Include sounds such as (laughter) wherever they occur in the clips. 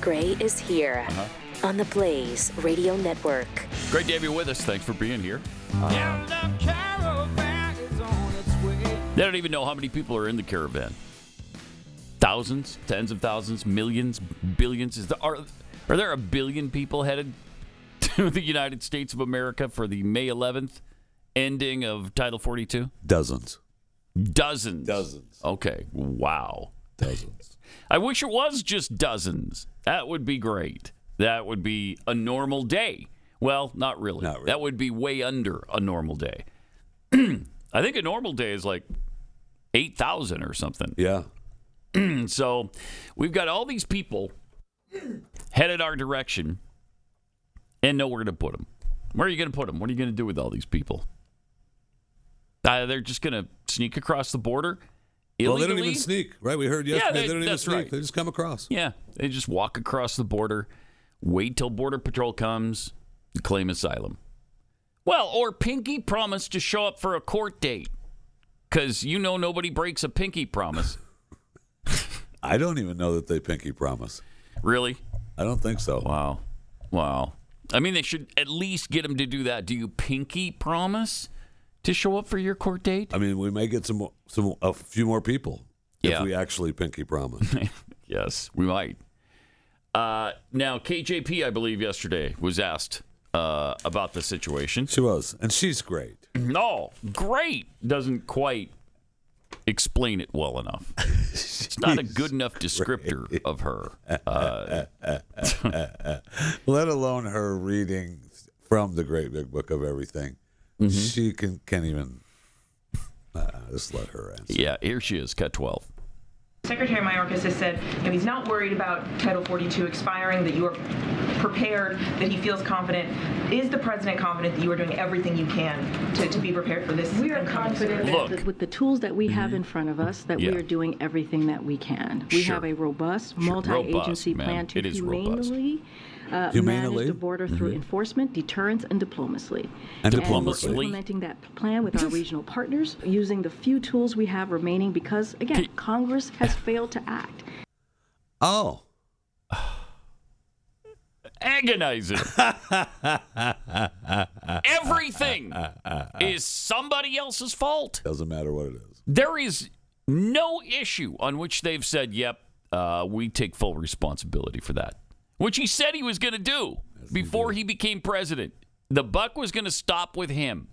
Pat Gray is here uh-huh. on the Blaze Radio Network. Great to have you with us. Thanks for being here. They don't even know how many people are in the caravan. Thousands, tens of thousands, millions, billions. Is there, are, are there a billion people headed (laughs) to the United States of America for the May 11th ending of Title 42? Dozens. Dozens. Dozens. Okay. Wow. Dozens. I wish it was just dozens. That would be great. That would be a normal day. Well, not really. Not really. That would be way under a normal day. (clears throat) I think a normal day is like 8,000 or something. Yeah. (clears throat) So we've got all these people (clears throat) headed our direction and nowhere to put them. Where are you going to put them? What are you going to do with all these people? Uh, they're just going to sneak across the border Well, they don't even sneak, right? We heard Yeah, yesterday they- they, don't even sneak. right. They just come across. Yeah, they just walk across the border, wait till Border Patrol comes, claim asylum. Well, or pinky promise to show up for a court date. Because you know nobody breaks a pinky promise. (laughs) I don't even know that they pinky promise. Really? I don't think so. Wow. Wow. I mean, they should at least get them to do that. Do you pinky promise to show up for your court date? I mean, we may get some some a few more people Yeah. if we actually pinky promise. (laughs) yes, we might. Uh, now, KJP, I believe, yesterday was asked uh, about the situation. she was, and she's great. No, great doesn't quite explain it well enough. It's not a (laughs) good enough descriptor of her. Uh, (laughs) Let alone her reading from the Great Big Book of Everything. Mm-hmm. She can can't even. Uh, just let her answer. yeah, here she is, cut 12. Secretary Mayorkas has said you know, he's not worried about Title 42 expiring, that you are prepared, that he feels confident. Is the president confident that you are doing everything you can to, to be prepared for this? We are confident surge? that with the tools that we have in front of us, that Yeah. we are doing everything that we can. We Sure. have a robust, multi-agency Robust, plan to It is robust. humanely uh, Humanely? manage the border through enforcement, deterrence, and diplomacy. And And diplomacy. we're implementing that plan with our regional partners, using the few tools we have remaining, because again, Can- Congress has failed to act. Oh, Agonizing. (laughs) Everything is somebody else's fault. doesn't matter what it is. There is no issue on which they've said, yep, uh, we take full responsibility for that, which he said he was going to do before he became president. The buck was going to stop with him.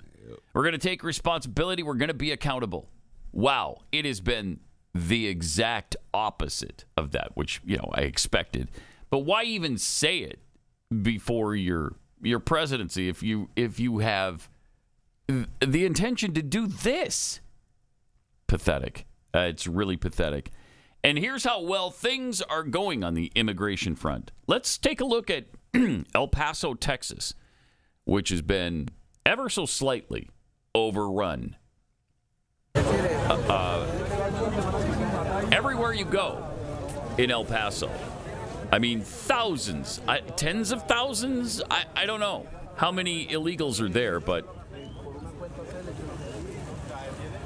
We're going to take responsibility. We're going to be accountable. Wow, it has been the exact opposite of that, which you know I expected. But why even say it before your your presidency if you if you have the intention to do this? pathetic. Uh, it's really pathetic. And here's how well things are going on the immigration front. Let's take a look at (clears throat) El Paso, Texas, which has been ever so slightly overrun. Uh, uh, everywhere you go in El Paso, I mean, thousands, I, tens of thousands. I, I don't know how many illegals are there, but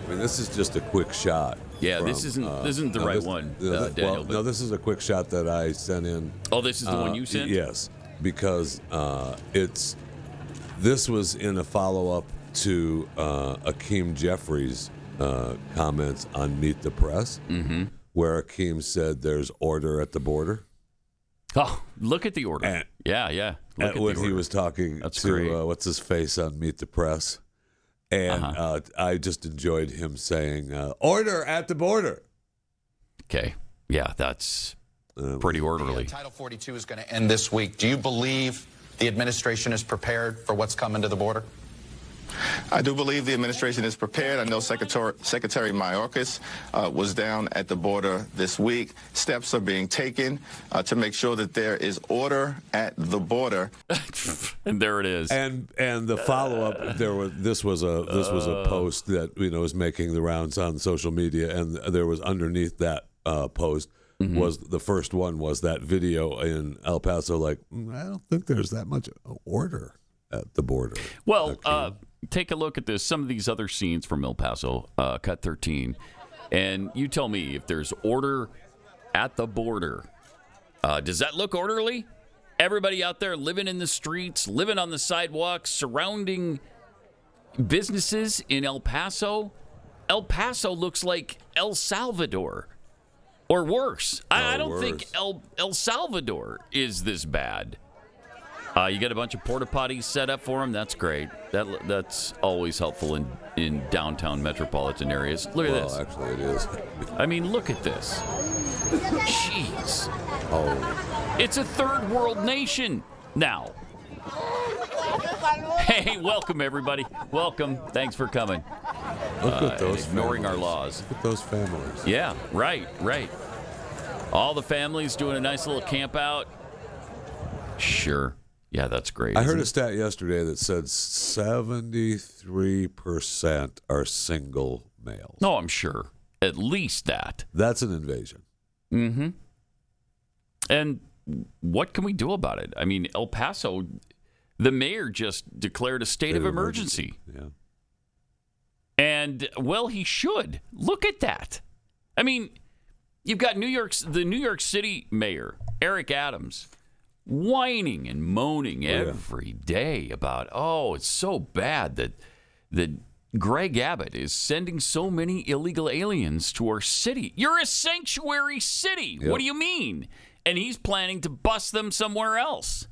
I mean, this is just a quick shot. Yeah, this isn't- this isn't the right this- one, no, uh, this- Daniel, Well, no, this is a quick shot that I sent in. oh, this is the one Uh, you sent. Yes, because uh, it's this was in a follow up to uh, Hakeem Jeffries' uh, comments on Meet the Press, mm-hmm. where Hakeem said there's order at the border. Oh, look at the order. And- yeah, yeah. Look at at when he was talking That's to uh, what's his face on Meet the Press, and Uh-huh. uh, I just enjoyed him saying uh, "order at the border." okay. Yeah, that's Uh, pretty orderly. Title 42 is going to end this week. Do you believe the administration is prepared for what's coming to the border? I do believe the administration is prepared. I know Secretary, Secretary Mayorkas uh, was down at the border this week. Steps are being taken uh, to make sure that there is order at the border. And (laughs) there it is. And and the follow up there was this was a this was Uh. a post that you know was making the rounds on social media, and there was underneath that uh, post Mm-hmm. was the first one was that video in El Paso. Like "Mm, I don't think there's that much order at the border. well, Okay. uh, take a look at this. Some of these other scenes from El Paso, uh, cut 13. And you tell me if there's order at the border Uh, does that look orderly? Everybody out there living in the streets, living on the sidewalks, surrounding businesses in El Paso. El Paso looks like El Salvador or worse. I, I don't think. El, El Salvador is this bad. Uh, you got a bunch of porta potties set up for them. That's great. That that's always helpful in in downtown metropolitan areas. Look at Well, this. actually, it is. I mean, look at this. Jeez. Oh, It's a third world nation now. Hey, welcome everybody. Welcome. Thanks for coming. look Uh, at those. and ignoring our laws. Look at those families. Yeah, right, right. All the families doing a nice little camp out. Sure. Yeah, that's great. I heard a stat yesterday that said 73% are single males. No, I'm sure. At least that. That's an invasion. Mm-hmm. And what can we do about it? I mean, El Paso, the mayor just declared a state, of emergency. Yeah. And well, he should. Look at that. I mean, you've got New York's the New York City mayor, Eric Adams, whining and moaning every day about, "Oh, it's so bad that that Greg Abbott is sending so many illegal aliens to our city. You're a sanctuary city. Yep. What do you mean?" And he's planning to bust them somewhere else.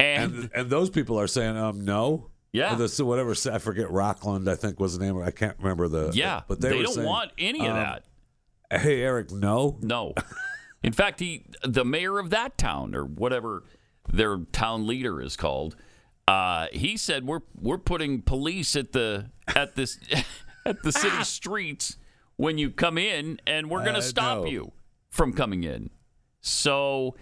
And, And and those people are saying, um, no. Yeah. Or the- so whatever I forget Rockland, I think was the name. I can't remember the. yeah, but they, they, don't saying, want any of um, that. Hey, Eric, no. No. (laughs) In fact, he, the mayor of that town or whatever their town leader is called, uh, he said we're we're putting police at the at this (laughs) at the city streets when you come in, and we're going to stop know. you from coming in. So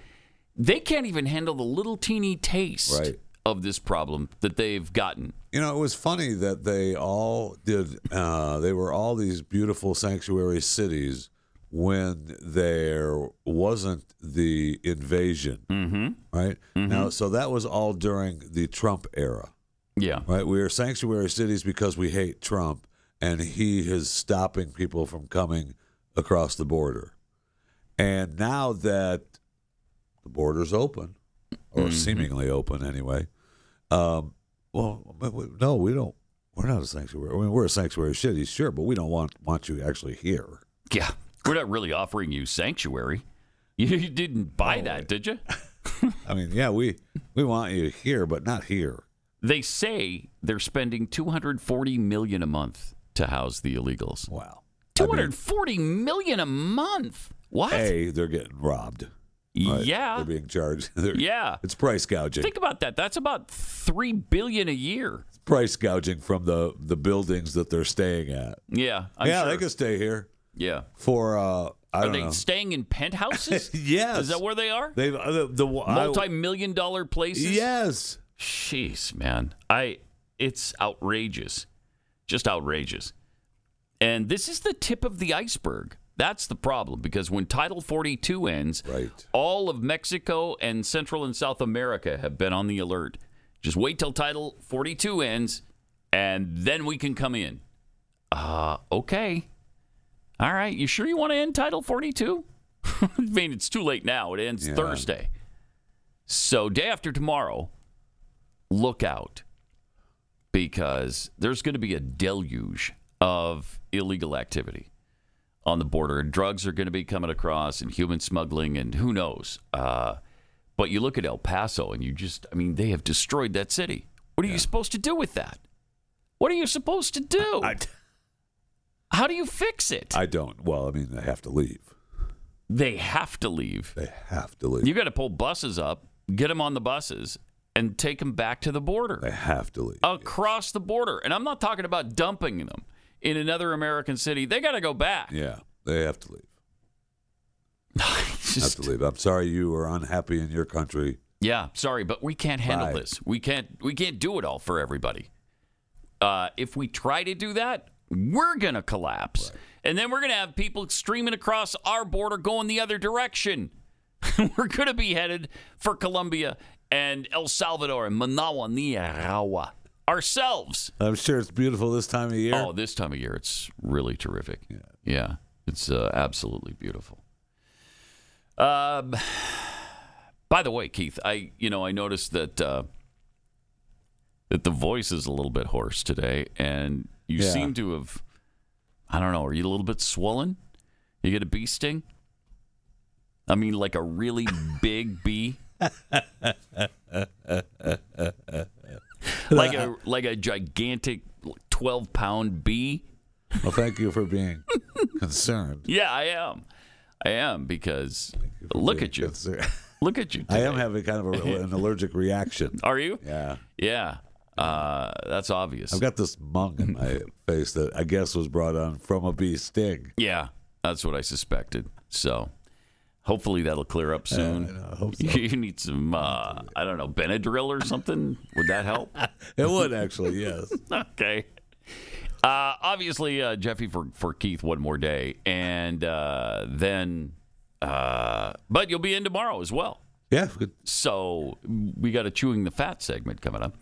they can't even handle the little teeny taste Right. of this problem that they've gotten. You know, it was funny that they all did. Uh, they were all these beautiful sanctuary cities when there wasn't the invasion, mm-hmm. right? Now, so that was all during the Trump era, Yeah. right? We are sanctuary cities because we hate Trump, and he is stopping people from coming across the border. And now that the border's open, or seemingly open anyway, um, well, no, we don't. We're not a sanctuary. I mean, we're a sanctuary city, sure, but we don't want want you actually here. Yeah. We're not really offering you sanctuary. (laughs) You, didn't buy that, did you? (laughs) I mean, yeah, we we want you here, but not here. They say they're spending 240 million a month to house the illegals. Wow. 240 million a month. What? A, they're getting robbed. right? yeah. they're being charged. (laughs) They're- Yeah. it's price gouging. Think about that. That's about 3 billion a year. price gouging from the the buildings that they're staying at. Yeah. I'm yeah, sure. they can stay here Yeah. for. uh I Are they know. staying in penthouses? (laughs) yes, Is that where they are? they uh, the, the Multi-million dollar places? Yes. Jeez, man. I it's outrageous. Just outrageous. And this is the tip of the iceberg. That's the problem because when Title 42 ends, Right. all of Mexico and Central and South America have been on the alert. Just wait till Title 42 ends and then we can come in. Uh, okay. All right. You sure you want to end Title 42? (laughs) I mean, it's too late now. It ends Yeah. Thursday. So, day after tomorrow, look out because there's going to be a deluge of illegal activity on the border. Drugs are going to be coming across and human smuggling and who knows. Uh, but you look at El Paso and you just, I mean, they have destroyed that city. What are you supposed to do with that? What are you supposed to do? I, How do you fix it? I don't. Well, I mean, they have to leave. they have to leave. They have to leave. You got to pull buses up, get them on the buses, and take them back to the border. they have to leave. across the border. And I'm not talking about dumping them in another American city. They got to go back. Yeah, they have to leave. (laughs) It's Have to leave. I'm sorry you are unhappy in your country. yeah, sorry, but we can't handle Bye. this. We can't. We can't do it all for everybody. Uh, if we try to do that, we're gonna collapse, and then we're gonna have people streaming across our border going the other direction. (laughs) we're gonna be headed for Colombia and El Salvador and Managua, Nicaragua ourselves. I'm sure it's beautiful this time of year. Oh, this time of year, it's really terrific. Yeah, it's uh, absolutely beautiful. Um, (sighs) By the way, Keith, I you know I noticed that uh, that the voice is a little bit hoarse today, and you Yeah. seem to have. I don't know. Are you a little bit swollen? You get a bee sting? I mean, like a really big bee, (laughs) like a like a gigantic twelve pound bee. Well, thank you for being concerned. (laughs) Yeah, I am. I am because look at you. Concerned. Look at you. (laughs) I am having kind of a, an allergic reaction. Are you? Yeah. Yeah. Uh, that's obvious. I've got this mung in my (laughs) face that I guess was brought on from a bee sting. Yeah, that's what I suspected. So hopefully that'll clear up soon. I hope (laughs) so. You need some, uh, I don't know, Benadryl or something. Would that help? (laughs) It would actually, yes. okay. Uh, obviously, uh, Jeffy for, for Keith one more day. And uh, then, uh, but you'll be in tomorrow as well. Yeah, good. So we got a Chewing the Fat segment coming up.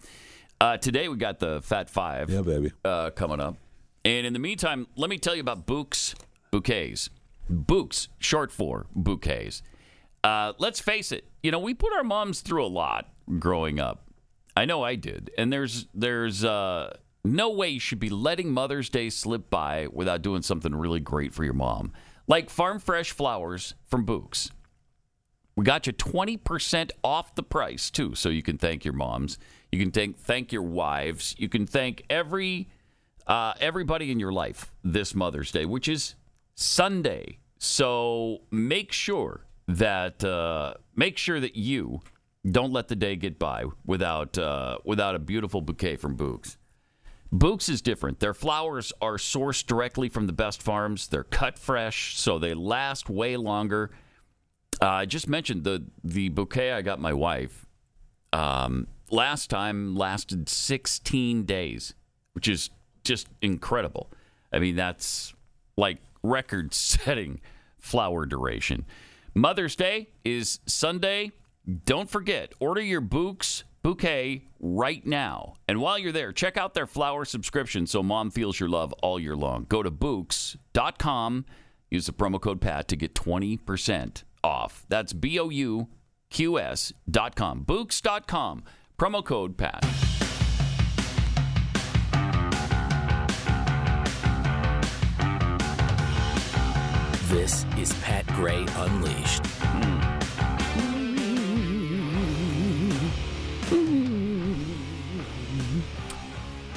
Uh, today we got the Fat Five Yeah, baby. uh, coming up. And in the meantime, let me tell you about Bouqs Bouquets. Bouqs, short for bouquets. Uh, let's face it, you know, we put our moms through a lot growing up. I know I did. And there's there's uh, no way you should be letting Mother's Day slip by without doing something really great for your mom. Like farm fresh flowers from Bouqs. We got you 20% off the price, too, so you can thank your moms. You can thank, thank your wives. You can thank every uh, everybody in your life this Mother's Day, which is Sunday. So make sure that uh, make sure that you don't let the day get by without uh, without a beautiful bouquet from Bouqs. Bouqs is different. Their flowers are sourced directly from the best farms. They're cut fresh, so they last way longer. Uh, I just mentioned the the bouquet I got my wife um, last time lasted 16 days, which is just incredible. I mean, that's like record setting flower duration. Mother's Day is Sunday. Don't forget, order your Bouqs bouquet right now. And while you're there, check out their flower subscription so mom feels your love all year long. Go to Bouqs.com, use the promo code PAT to get 20% off. That's B O U Q S dot com. Bouqs.com, promo code PAT. This is Pat Gray Unleashed.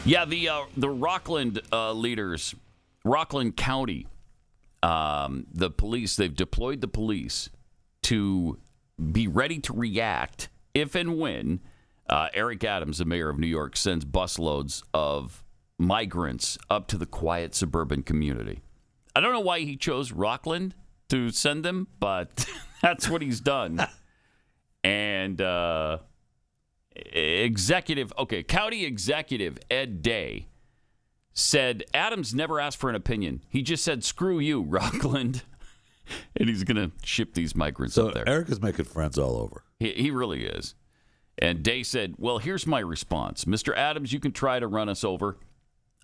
Yeah, the uh, the Rockland uh, leaders, Rockland County, um, the police, they've deployed the police to be ready to react if and when uh, Eric Adams, the mayor of New York, sends busloads of migrants up to the quiet suburban community. I don't know why he chose Rockland to send them, but (laughs) that's what he's done. and uh, executive, okay, county executive Ed Day said Adams never asked for an opinion. He just said, "Screw you, (laughs) Rockland," and he's going to ship these migrants So up there. Eric is making friends all over. He, he really is. And Day said, Well, here's my response. Mr. Adams, you can try to run us over.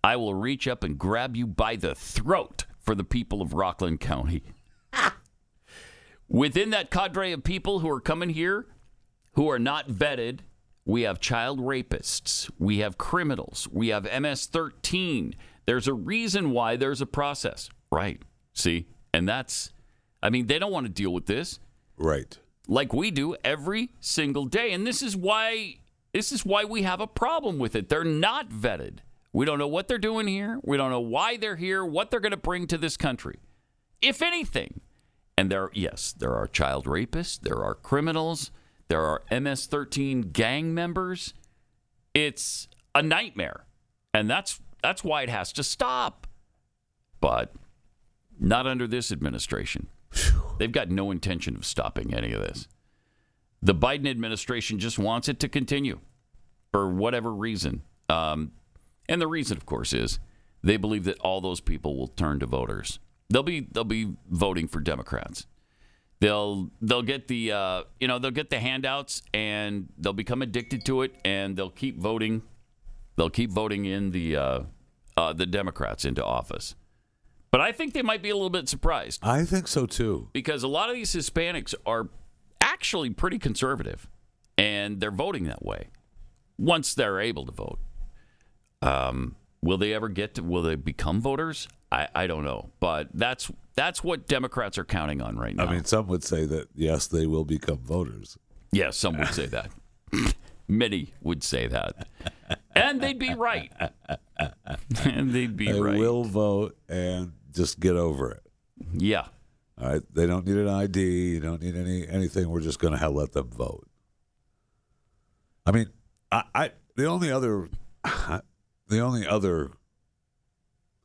I will reach up and grab you by the throat for the people of Rockland County. Within that cadre of people who are coming here who are not vetted, we have child rapists, we have criminals, we have MS 13. There's a reason why there's a process. Right. See? And that's, I mean, they don't want to deal with this Right. Like we do every single day. And this is why this is why we have a problem with it. They're not vetted. We don't know what they're doing here. We don't know why they're here, what they're going to bring to this country. If anything. And there yes, there are child rapists, there are criminals, there are MS-13 gang members. It's a nightmare. And that's that's why it has to stop. But not under this administration. They've got no intention of stopping any of this. The Biden administration just wants it to continue for whatever reason. Um, and the reason, of course, is they believe that all those people will turn to voters. They'll be they'll be voting for Democrats. They'll they'll get the uh, you know they'll get the handouts and they'll become addicted to it and they'll keep voting. They'll keep voting in the uh, uh, the Democrats into office. But I think they might be a little bit surprised I think so too. because a lot of these Hispanics are actually pretty conservative, and they're voting that way once they're able to vote. Um, will they ever get to? Will they become voters? I, I don't know, but that's that's what Democrats are counting on right now. I mean, some would say that yes, they will become voters. Yes, some would say that. (laughs) Many would say that, and they'd be right. (laughs) and they'd be right. They right. will vote and just get over it. Yeah. All right. They don't need an ID. You don't need any anything. We're just going to let them vote. I mean, I, I the only other (sighs) the only other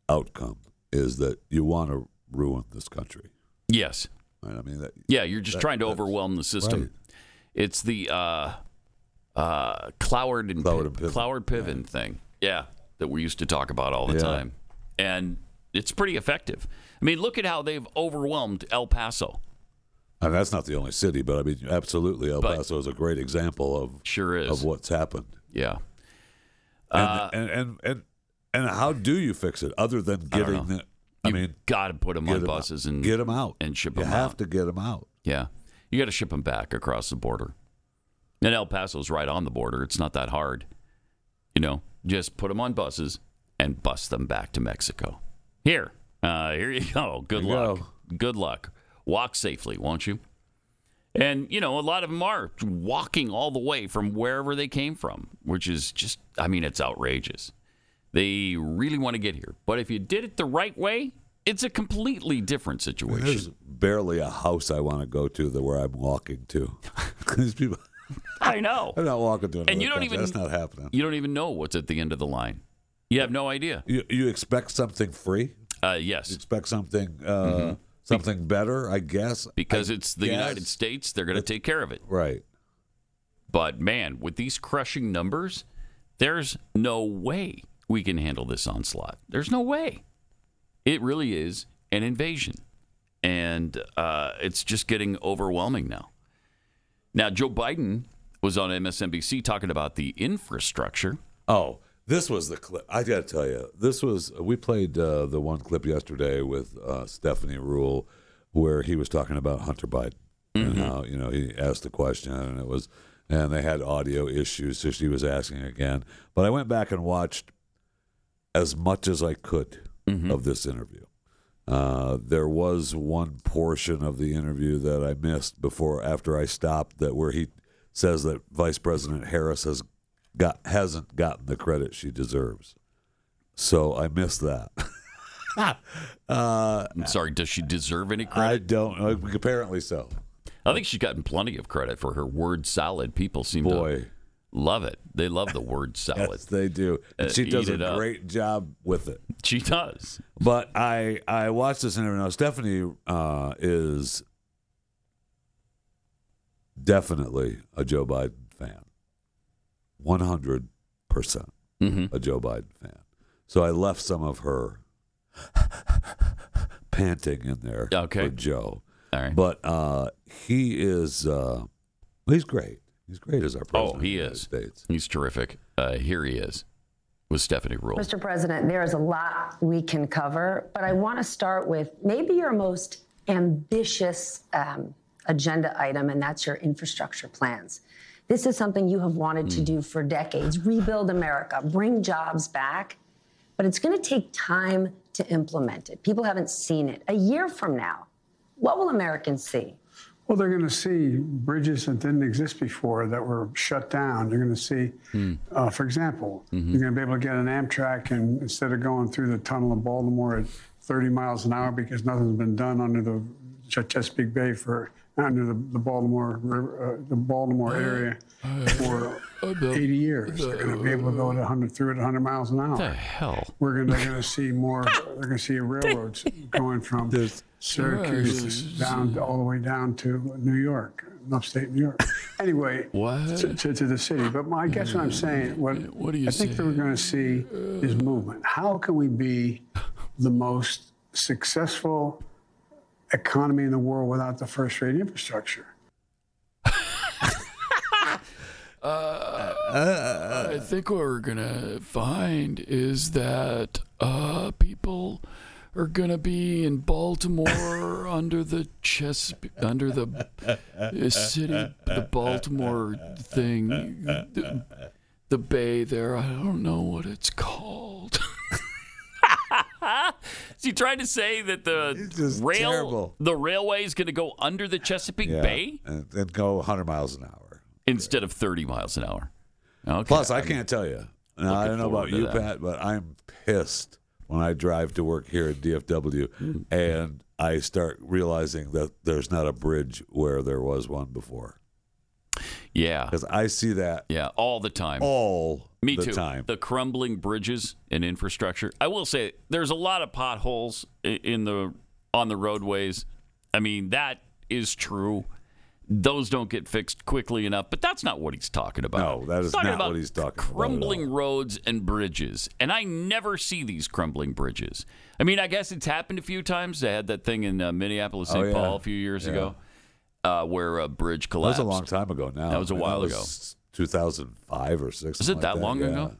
outcome is that you want to ruin this country. Yes. Right? I mean, that, Yeah, you're just that- trying to overwhelm the system. right. It's the uh, uh, Cloward and, Cloward and Piven. Cloward Piven thing. Yeah, that we used to talk about all the Yeah. time, and it's pretty effective. I mean, look at how they've overwhelmed El Paso. And that's not the only city, but I mean, absolutely, El But- Paso is a great example of Sure is. of what's happened. Yeah. And, Uh, and, and and and how do you fix it other than I getting know. the? I You mean, got to put them on buses out. and get them out and ship You them have out. to get them out. Yeah, you got to ship them back across the border. And El Paso's right on the border. It's not that hard. You know, just put them on buses and bus them back to Mexico. Here, uh, here you go. (laughs) Good There you luck. Good luck. Walk safely, won't you? And you know, a lot of them are walking all the way from wherever they came from, which is just, I mean, it's outrageous. They really want to get here, but if you did it the right way, it's a completely different situation. There's barely a house I want to go to that where I'm walking to. (laughs) These people, I know. (laughs) I'm not walking to another and you don't country. even That's not happening. You don't even know what's at the end of the line. You have no idea. You you expect something free? Uh, yes, You expect something uh, something better? I guess because I it's the guess. United States. They're going to take care of it. Right. But man, with these crushing numbers, there's no way we can handle this onslaught. There's no way. It really is an invasion, and uh, it's just getting overwhelming now. Now, Joe Biden was on MSNBC talking about the infrastructure. Oh, this was the clip. I got to tell you, this was. We played uh, the one clip yesterday with uh, Stephanie Ruhle, where he was talking about Hunter Biden and how you know he asked the question, and it was, and they had audio issues, so she was asking again. But I went back and watched as much as I could of this interview. Uh, there was one portion of the interview that I missed before after I stopped that where he says that Vice President Harris has got hasn't gotten the credit she deserves. So I miss that. (laughs) (laughs) uh, I'm sorry, does she deserve any credit? I don't know. Apparently so. I think she's gotten plenty of credit for her word salad. People seem Boy, to love it. They love the (laughs) word salad. yes, they do. And Uh, she does a great job with it. She does. But I I watched this interview. Now Stephanie uh, is definitely a Joe Biden fan, one hundred percent Mm-hmm. a Joe Biden fan. So I left some of her panting in there Okay. for Joe. All right. But uh, he is uh, he's great. He's great as our president. Oh, he of the is. States. He's terrific. Uh, here he is with Stephanie Ruhle. Mr. President, there is a lot we can cover, but I want to start with maybe your most ambitious um, agenda item, and that's your infrastructure plans. This is something you have wanted to hmm. do for decades rebuild America, bring jobs back, but it's going to take time to implement it. People haven't seen it. A year from now, what will Americans see? Well, they're going to see bridges that didn't exist before that were shut down. They're going to see, hmm. uh, for example, mm-hmm. you're going to be able to get an Amtrak, and instead of going through the tunnel of Baltimore at 30 miles an hour because nothing's been done under the Chesapeake Bay for under the, the Baltimore River, uh, the Baltimore area for 80 years. They're going to be able to go to 100 through it 100 miles an hour. What the hell? We're going to, they're going to see more. They're going to see railroads (laughs) going from Syracuse down all the way down to New York, upstate New York. Anyway, (laughs) What? To, to, to the city. But my, I guess what I'm saying, what, What do you I think that we're going to see is movement. How can we be the most successful economy in the world without the first-rate infrastructure? (laughs) I think what we're gonna find is that uh, people are gonna be in Baltimore (laughs) under the chess under the uh, city the Baltimore thing the, the bay there I don't know what it's called. (laughs) (laughs) Is he trying to say that the rail terrible. the railway is going to go under the Chesapeake Yeah, Bay and, and go 100 miles an hour. instead of 30 miles an hour? Okay. Plus, I I'm- can't tell you. Now, I don't know about you, that. Pat, but I'm pissed when I drive to work here at DFW Hmm. and I start realizing that there's not a bridge where there was one before. Yeah. Because I see that Yeah, all the time. all Me the too. time. The crumbling bridges and infrastructure. I will say there's a lot of potholes in the on the roadways. I mean that is true. Those don't get fixed quickly enough, but that's not what he's talking about. No, that is He's not about what he's talking about Crumbling roads and bridges, and I never see these crumbling bridges. I mean, I guess it's happened a few times. They had that thing in uh, Minneapolis, Oh, St. yeah. Paul, a few years Yeah. ago, uh, where a bridge collapsed. That was a long time ago now. That was a I while ago. Was 2005 or 6. Was something it that like long yeah. ago?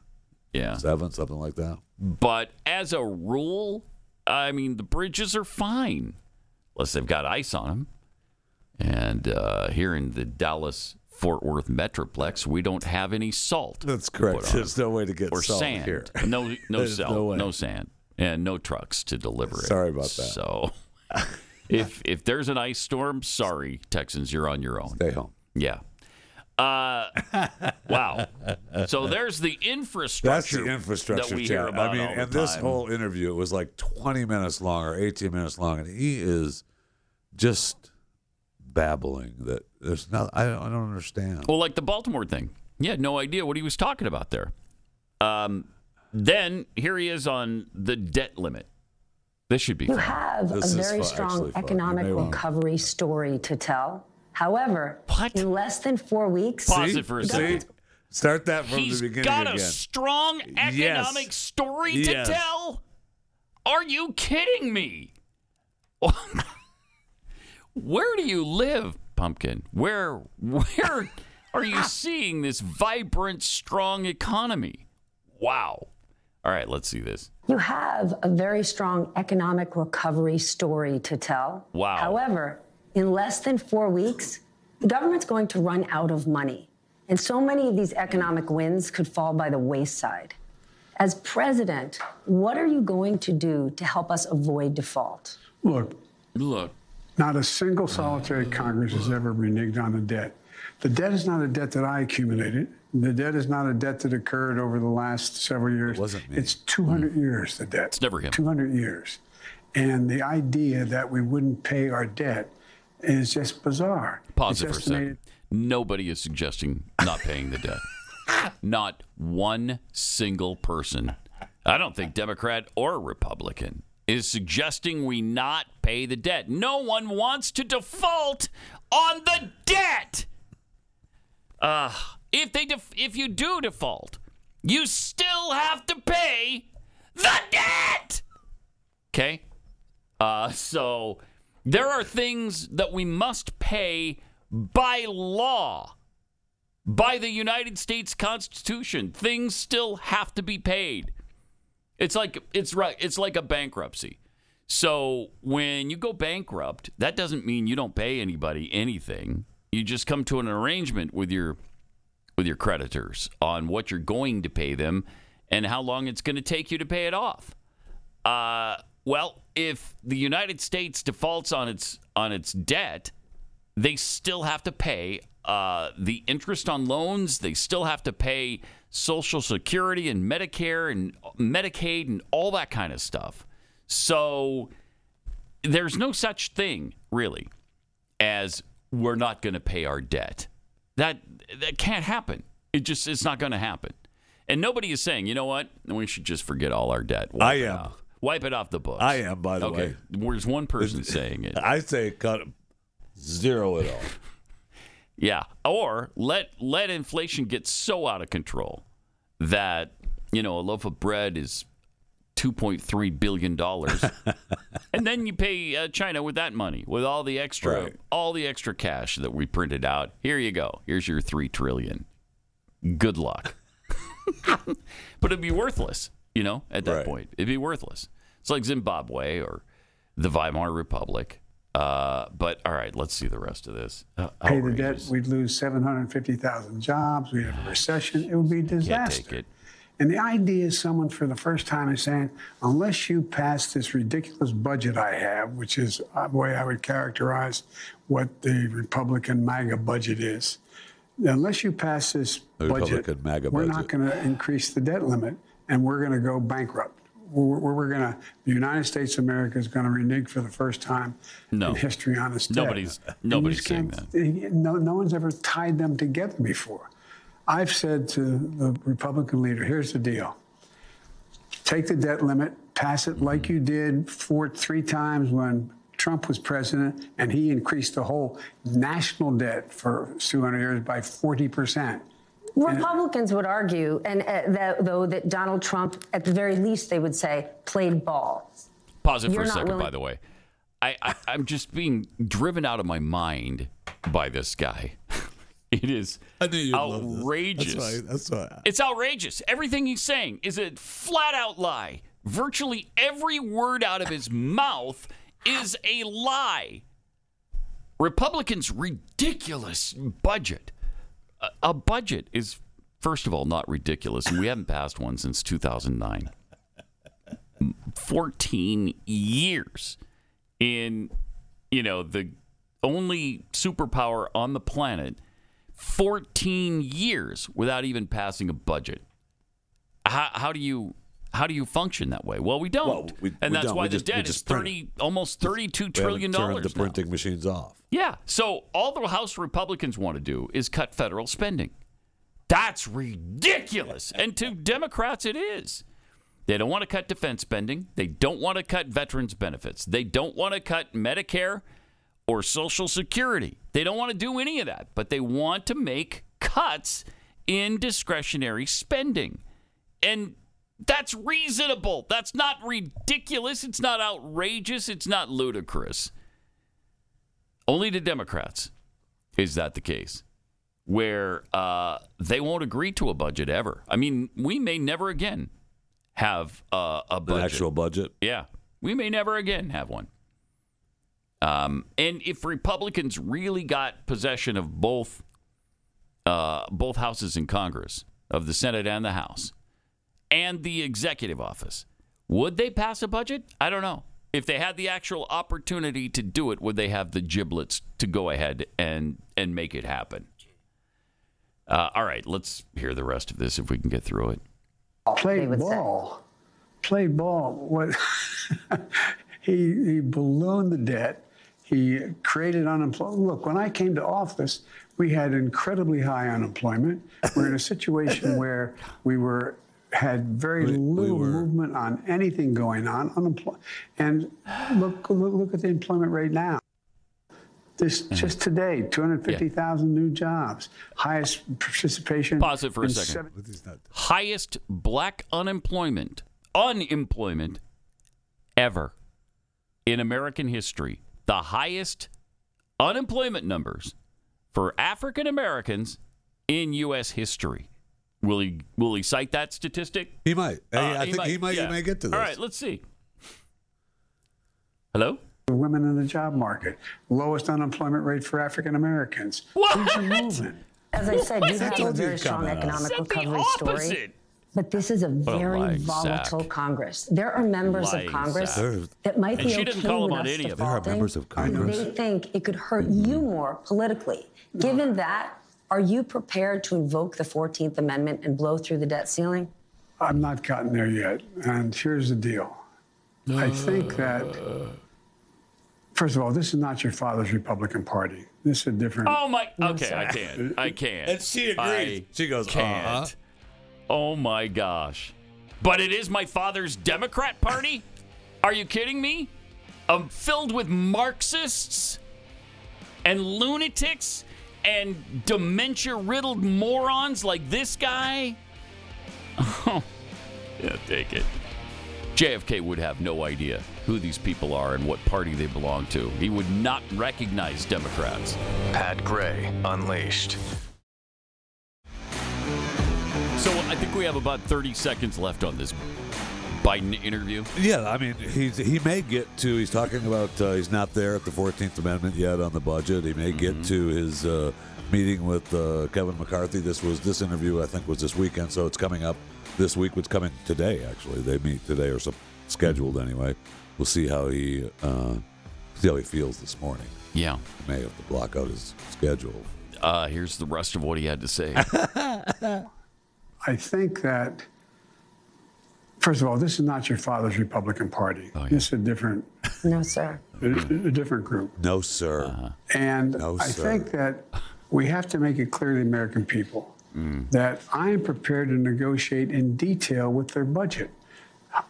Yeah. Seven, something like that. But as a rule, I mean, the bridges are fine, unless they've got ice on them. And uh, here in the Dallas Fort Worth Metroplex, we don't have any salt. That's correct. There's no way to get or salt sand. here. No, no (laughs) salt, no no, sand, and no trucks to deliver it. Sorry about that. So, (laughs) if if there's an ice storm, sorry, Texans, you're on your own. Stay home. Yeah. Uh, wow. So there's the infrastructure. That's infrastructure. the infrastructure that we hear about I mean, all the and this whole interview it was like 20 minutes long or 18 minutes long, and he is just babbling that there's not. I don't, I don't understand. Well, like the Baltimore thing. He had no idea what he was talking about there. Um, then here he is on the debt limit. This should be You fun. have This a very fu- strong actually fun. You economic may wanna- recovery story to tell. However, What? in less than four weeks, Pause See? it for a second. Start that from He's the beginning He's got again. a strong economic story Yes. to tell. Are you kidding me? (laughs) Where do you live, Pumpkin? Where where are you (laughs) seeing this vibrant, strong economy? Wow. All right, let's see this. you have a very strong economic recovery story to tell. Wow. However, in less than four weeks, the government's going to run out of money. And so many of these economic wins could fall by the wayside. As president, what are you going to do to help us avoid default? Look, Look, not a single solitary Congress has ever reneged on the debt. The debt is not a debt that I accumulated. The debt is not a debt that occurred over the last several years. It wasn't me. It's 200 years, the debt. It's never him. 200 years. And the idea that we wouldn't pay our debt is just bizarre. Pause It's it for a second. Nobody is suggesting not paying the debt. (laughs) not one single person. I don't think Democrat or Republican is suggesting we not pay the debt. No one wants to default on the debt. Uh, if they def- if you do default, you still have to pay the debt. Okay? Uh, so there are things that we must pay by law, by the United States Constitution. Things still have to be paid. It's like it's right. It's like a bankruptcy. So when you go bankrupt, that doesn't mean you don't pay anybody anything. You just come to an arrangement with your with your creditors on what you're going to pay them and how long it's going to take you to pay it off. Uh, well, if the United States defaults on its on its debt, they still have to pay uh, the interest on loans. They still have to pay Social Security and Medicare and Medicaid and all that kind of stuff. So there's no such thing really as we're not going to pay our debt. That that can't happen. It just it's not going to happen. And nobody is saying, you know what? We should just forget all our debt. Wipe I am. Wipe it off the books. I am, by the okay. way. There's one person saying it. I say cut zero it all. (laughs) Yeah, or let let inflation get so out of control that you know a loaf of bread is two point three billion dollars, (laughs) and then you pay uh, China with that money, with all the extra Right. all the extra cash that we printed out. Here you go. Here's your three trillion. Good luck. (laughs) but it'd be worthless, you know. At that Right. point, it'd be worthless. It's like Zimbabwe or the Weimar Republic. Uh, but all right, let's see the rest of this. Uh, Pay the debt, we'd lose 750,000 jobs. We'd have a recession. It would be a Can't disaster. take it. And the idea is someone for the first time is saying, unless you pass this ridiculous budget I have, which is uh, the way I would characterize what the Republican MAGA budget is, unless you pass this budget, Republican MAGA we're budget. not going to increase the debt limit and we're going to go bankrupt. We're, we're, going to, the United States of America is going to renege for the first time No. in history on debt. Nobody's- nobody's saying can't- No, no one's ever tied them together before. I've said to the Republican leader, here's the deal. Take the debt limit, pass it like mm-hmm. you did four, three times when Trump was president, and he increased the whole national debt for 200 years by 40%. Republicans would argue, and uh, that, though, that Donald Trump, at the very least, they would say, played ball. Pause it for You're a second, willing- by the way. I, I, I'm just being driven out of my mind by this guy. (laughs) It is I knew you'd love this. outrageous. That's why. That's why. It's outrageous. Everything he's saying is a flat out lie. Virtually every word out of his mouth is a lie. Republicans' ridiculous budget. A, budget is, first of all, not ridiculous, and we haven't passed one since 2009. 14 years in, you know, the only superpower on the planet 14 years without even passing a budget. How, how do you how do you function that way? Well, we don't, Well, we- and we that's don't. why We the just- debt is thirty almost thirty-two trillion dollars. the printing machines off. Yeah. So all the House Republicans want to do is cut federal spending. That's ridiculous. And to Democrats, it is. They don't want to cut defense spending. They don't want to cut veterans benefits. They don't want to cut Medicare or Social Security. They don't want to do any of that, but they want to make cuts in discretionary spending. And that's reasonable. That's not ridiculous. It's not outrageous. It's not ludicrous. Only to Democrats is that the case, where uh, they won't agree to a budget ever. I mean, we may never again have uh, a An budget. actual budget. Yeah, we may never again have one. Um, and if Republicans really got possession of both uh, both houses in Congress, of the Senate and the House, and the executive office, would they pass a budget? I don't know. If they had the actual opportunity to do it, would they have the giblets to go ahead and and make it happen? Uh, all right, let's hear the rest of this if we can get through it. played would say. ball. Played ball. What (laughs) he he ballooned the debt. He created unemployment. Look, when I came to office, we had incredibly high unemployment. We're in a situation (laughs) where we were had very We- we little were- movement on anything going on. Unemployment, and look, look look at the employment rate now. This mm-hmm. just today, 250,000 new jobs, highest participation. Pause it for a second. seven- highest black unemployment unemployment ever in American history. The highest unemployment numbers for African Americans in U.S. history. Will he will he cite that statistic? He might. Uh, I think he might. yeah. He may get to this. All right, let's see. Hello. women in the job market, lowest unemployment rate for African Americans. What? Things are. As I said, you have a very strong comment on it. economic recovery story. But this is a very lying volatile sack. Congress. There are members Lying of Congress sack. That might And be she okay didn't call with them on us any. There are members of but Congress. They think it could hurt you more politically. Given that, are you prepared to invoke the 14th Amendment and blow through the debt ceiling? I've not gotten there yet. And here's the deal I think that, first of all, this is not your father's Republican Party. This is a different. Oh my. Okay, I can't. I (laughs) can't. And she agrees. I She goes, can't. uh-huh. Oh my gosh. But it is my father's Democrat Party? Are you kidding me? I'm filled with Marxists and lunatics and dementia riddled morons like this guy? Oh, yeah, take it. JFK would have no idea who these people are and what party they belong to. He would not recognize Democrats. Pat Gray Unleashed. So I think we have about 30 seconds left on this Biden interview. Yeah, I mean, he's he may get to. He's talking about uh, he's not there at the Fourteenth Amendment yet on the budget. He may get Mm-hmm. to his uh, meeting with uh, Kevin McCarthy. This was this interview, I think, was this weekend, so it's coming up this week. What's coming today? Actually, they meet today or some scheduled anyway. We'll see how he uh, see how he feels this morning. Yeah. May have to block out his schedule. Uh, here's the rest of what he had to say. (laughs) I think that, first of all, this is not your father's Republican Party. This is a different, (laughs) No, sir. a, a different group. No, sir. Uh-huh. And No, I sir. think that we have to make it clear to the American people Mm. that I am prepared to negotiate in detail with their budget.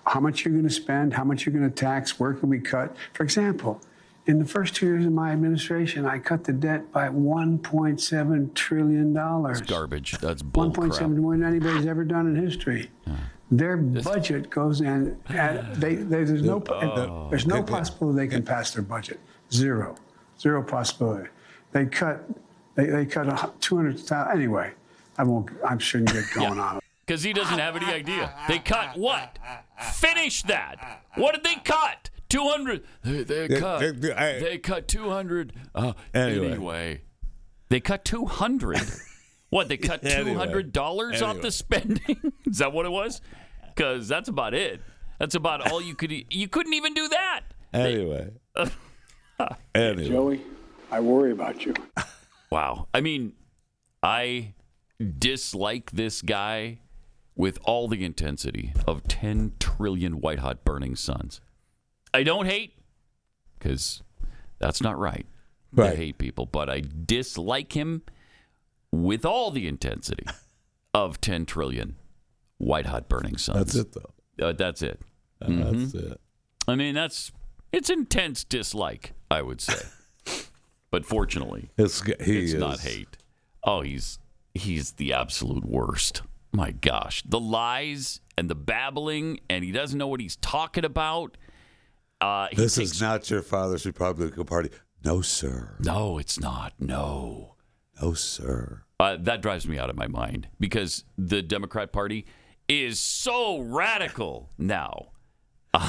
How much you're going to spend, how much you're going to tax, where can we cut? For example, in the first two years of my administration, I cut the debt by 1.7 trillion dollars. Garbage. That's bull 1.7 more than anybody's ever done in history. Their budget goes in, and they, they, there's no Oh. there's no possibility they can pass their budget. Zero, zero possibility. They cut they, they cut a two hundred thousand anyway. I won't. I shouldn't get going on. Because he doesn't have any idea. They cut what? Finish that. What did they cut? 200. They, they cut. They cut 200. Uh, Anyway. anyway. They cut 200. (laughs) What? They cut $200 off the spending? (laughs) Is that what it was? Because that's about it. That's about all you could. e- You couldn't even do that. Anyway. (laughs) anyway. Joey, I worry about you. Wow. I mean, I dislike this guy with all the intensity of 10 trillion white hot burning suns. I don't hate because that's not right. Right. I hate people, but I dislike him with all the intensity (laughs) of 10 trillion white hot burning suns. That's it, though. Uh, that's it. That's it. I mean, that's it's intense dislike, I would say. (laughs) but fortunately, It's, he it's not hate. Oh, he's he's the absolute worst. My gosh, the lies and the babbling, and he doesn't know what he's talking about. Uh, he This takes- is not your father's Republican Party. No, sir. no, it's not. No, No, sir. uh, that drives me out of my mind because the Democrat Party is so radical now. (laughs)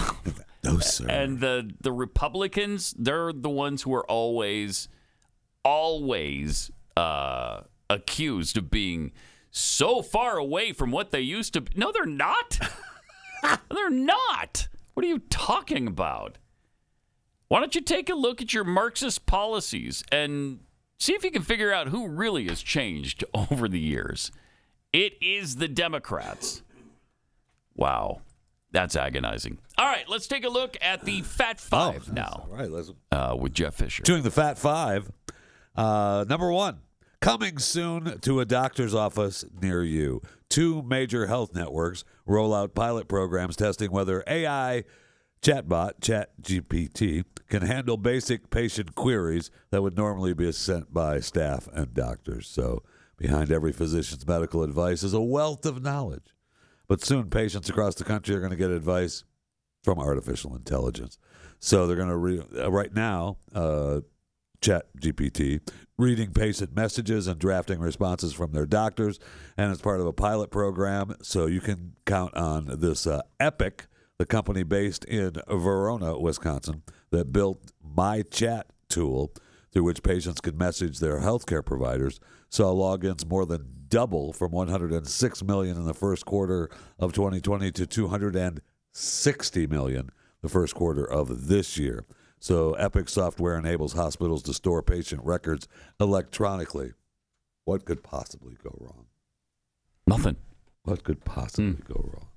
No, sir. And the the Republicans, they're the ones who are always, always uh, accused of being so far away from what they used to be. No, they're not. (laughs) they're not. What are you talking about? Why don't you take a look at your Marxist policies and see if you can figure out who really has changed (laughs) over the years? It is the Democrats. Wow. That's agonizing. All right, let's take a look at the Fat Five now All right, let's uh, with Jeff Fisher. doing the Fat Five. Uh, number one, coming soon to a doctor's office near you. Two major health networks roll out pilot programs testing whether AI chatbot ChatGPT can handle basic patient queries that would normally be sent by staff and doctors. So, behind every physician's medical advice is a wealth of knowledge. But soon, patients across the country are going to get advice from artificial intelligence. So they're going to re- uh, right now, uh, Chat GPT reading patient messages and drafting responses from their doctors, and it's part of a pilot program. So you can count on this uh, Epic, the company based in Verona, Wisconsin, that built MyChart tool through which patients can message their healthcare providers. Saw logins more than double from 106 million in the first quarter of 2020 to 260 million the first quarter of this year. So Epic software enables hospitals to store patient records electronically. What could possibly go wrong? Nothing. What could possibly go wrong?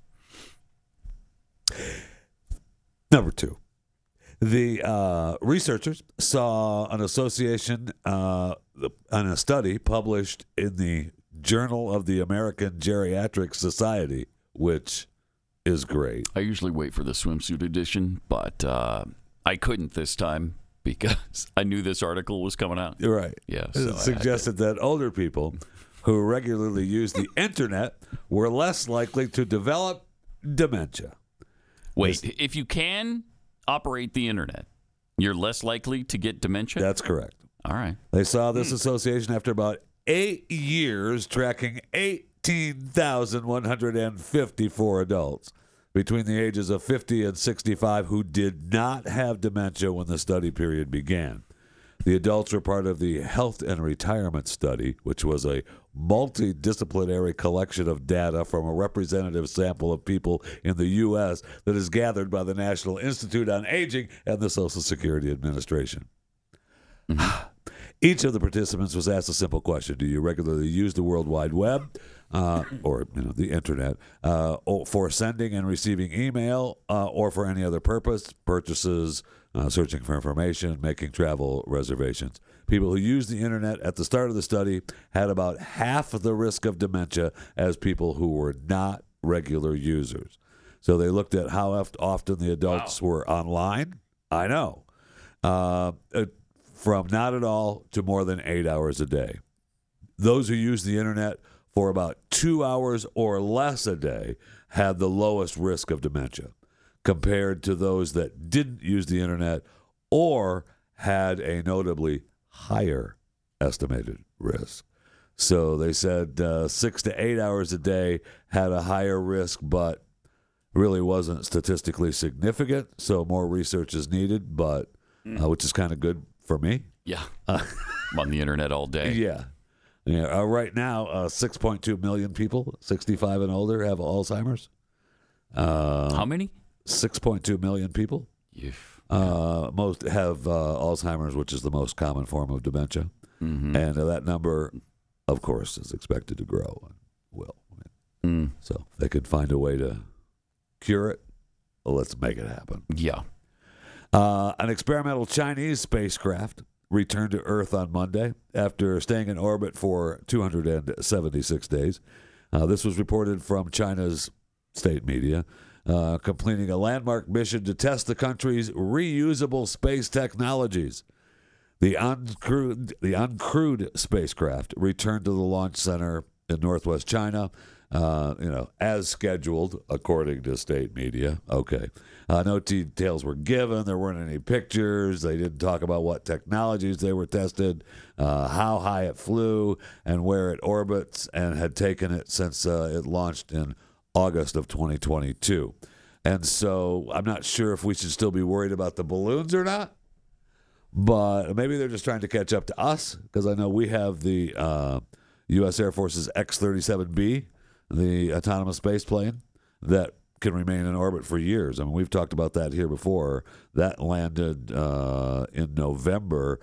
Number two, the uh, researchers saw an association uh, on a study published in the Journal of the American Geriatric Society, which is great. I usually wait for the swimsuit edition, but uh, I couldn't this time because (laughs) I knew this article was coming out. You're right. Yeah, so it suggested that older people who regularly use the (laughs) internet were less likely to develop dementia. Wait, if you can operate the internet, you're less likely to get dementia? That's correct. All right. They saw this hmm. association after about eight years tracking 18,154 adults. Between the ages of 50 and 65 who did not have dementia when the study period began. The adults were part of the Health and Retirement Study, which was a multidisciplinary collection of data from a representative sample of people in the U.S. that is gathered by the National Institute on Aging and the Social Security Administration. Mm-hmm. (sighs) Each of the participants was asked a simple question: Do you regularly use the World Wide Web, uh, or you know, the Internet, uh, for sending and receiving email, uh, or for any other purpose, purchases, uh, searching for information, making travel reservations? People who used the Internet at the start of the study had about half the risk of dementia as people who were not regular users. So they looked at how often the adults were online. I know. Uh, uh, from not at all to more than eight hours a day. Those who use the internet for about two hours or less a day had the lowest risk of dementia compared to those that didn't use the internet or had a notably higher estimated risk. So they said uh, six to eight hours a day had a higher risk, but really wasn't statistically significant. So more research is needed, but uh, which is kind of good for me. Yeah. I'm on the internet all day. (laughs) Yeah. Yeah. Uh, right now, uh, 6.2 million people, 65 and older, have Alzheimer's. Uh, How many? 6.2 million people. Uh, most have uh, Alzheimer's, which is the most common form of dementia. Mhm. And uh, that number, of course, is expected to grow and will. Mm. So if they could find a way to cure it, well, let's make it happen. Yeah. Uh, an experimental Chinese spacecraft returned to Earth on Monday after staying in orbit for 276 days. Uh, this was reported from China's state media, uh, completing a landmark mission to test the country's reusable space technologies. The uncrewed, the uncrewed spacecraft returned to the launch center in northwest China, uh, you know, as scheduled, according to state media. Okay. Uh, no details were given. There weren't any pictures. They didn't talk about what technologies they were tested, uh, how high it flew, and where it orbits, and had taken it since uh, it launched in August of 2022. And so I'm not sure if we should still be worried about the balloons or not but maybe they're just trying to catch up to us because I know we have the uh, U.S. Air Force's X 37B, the autonomous space plane that can remain in orbit for years. I mean, we've talked about that here before. That landed uh, in November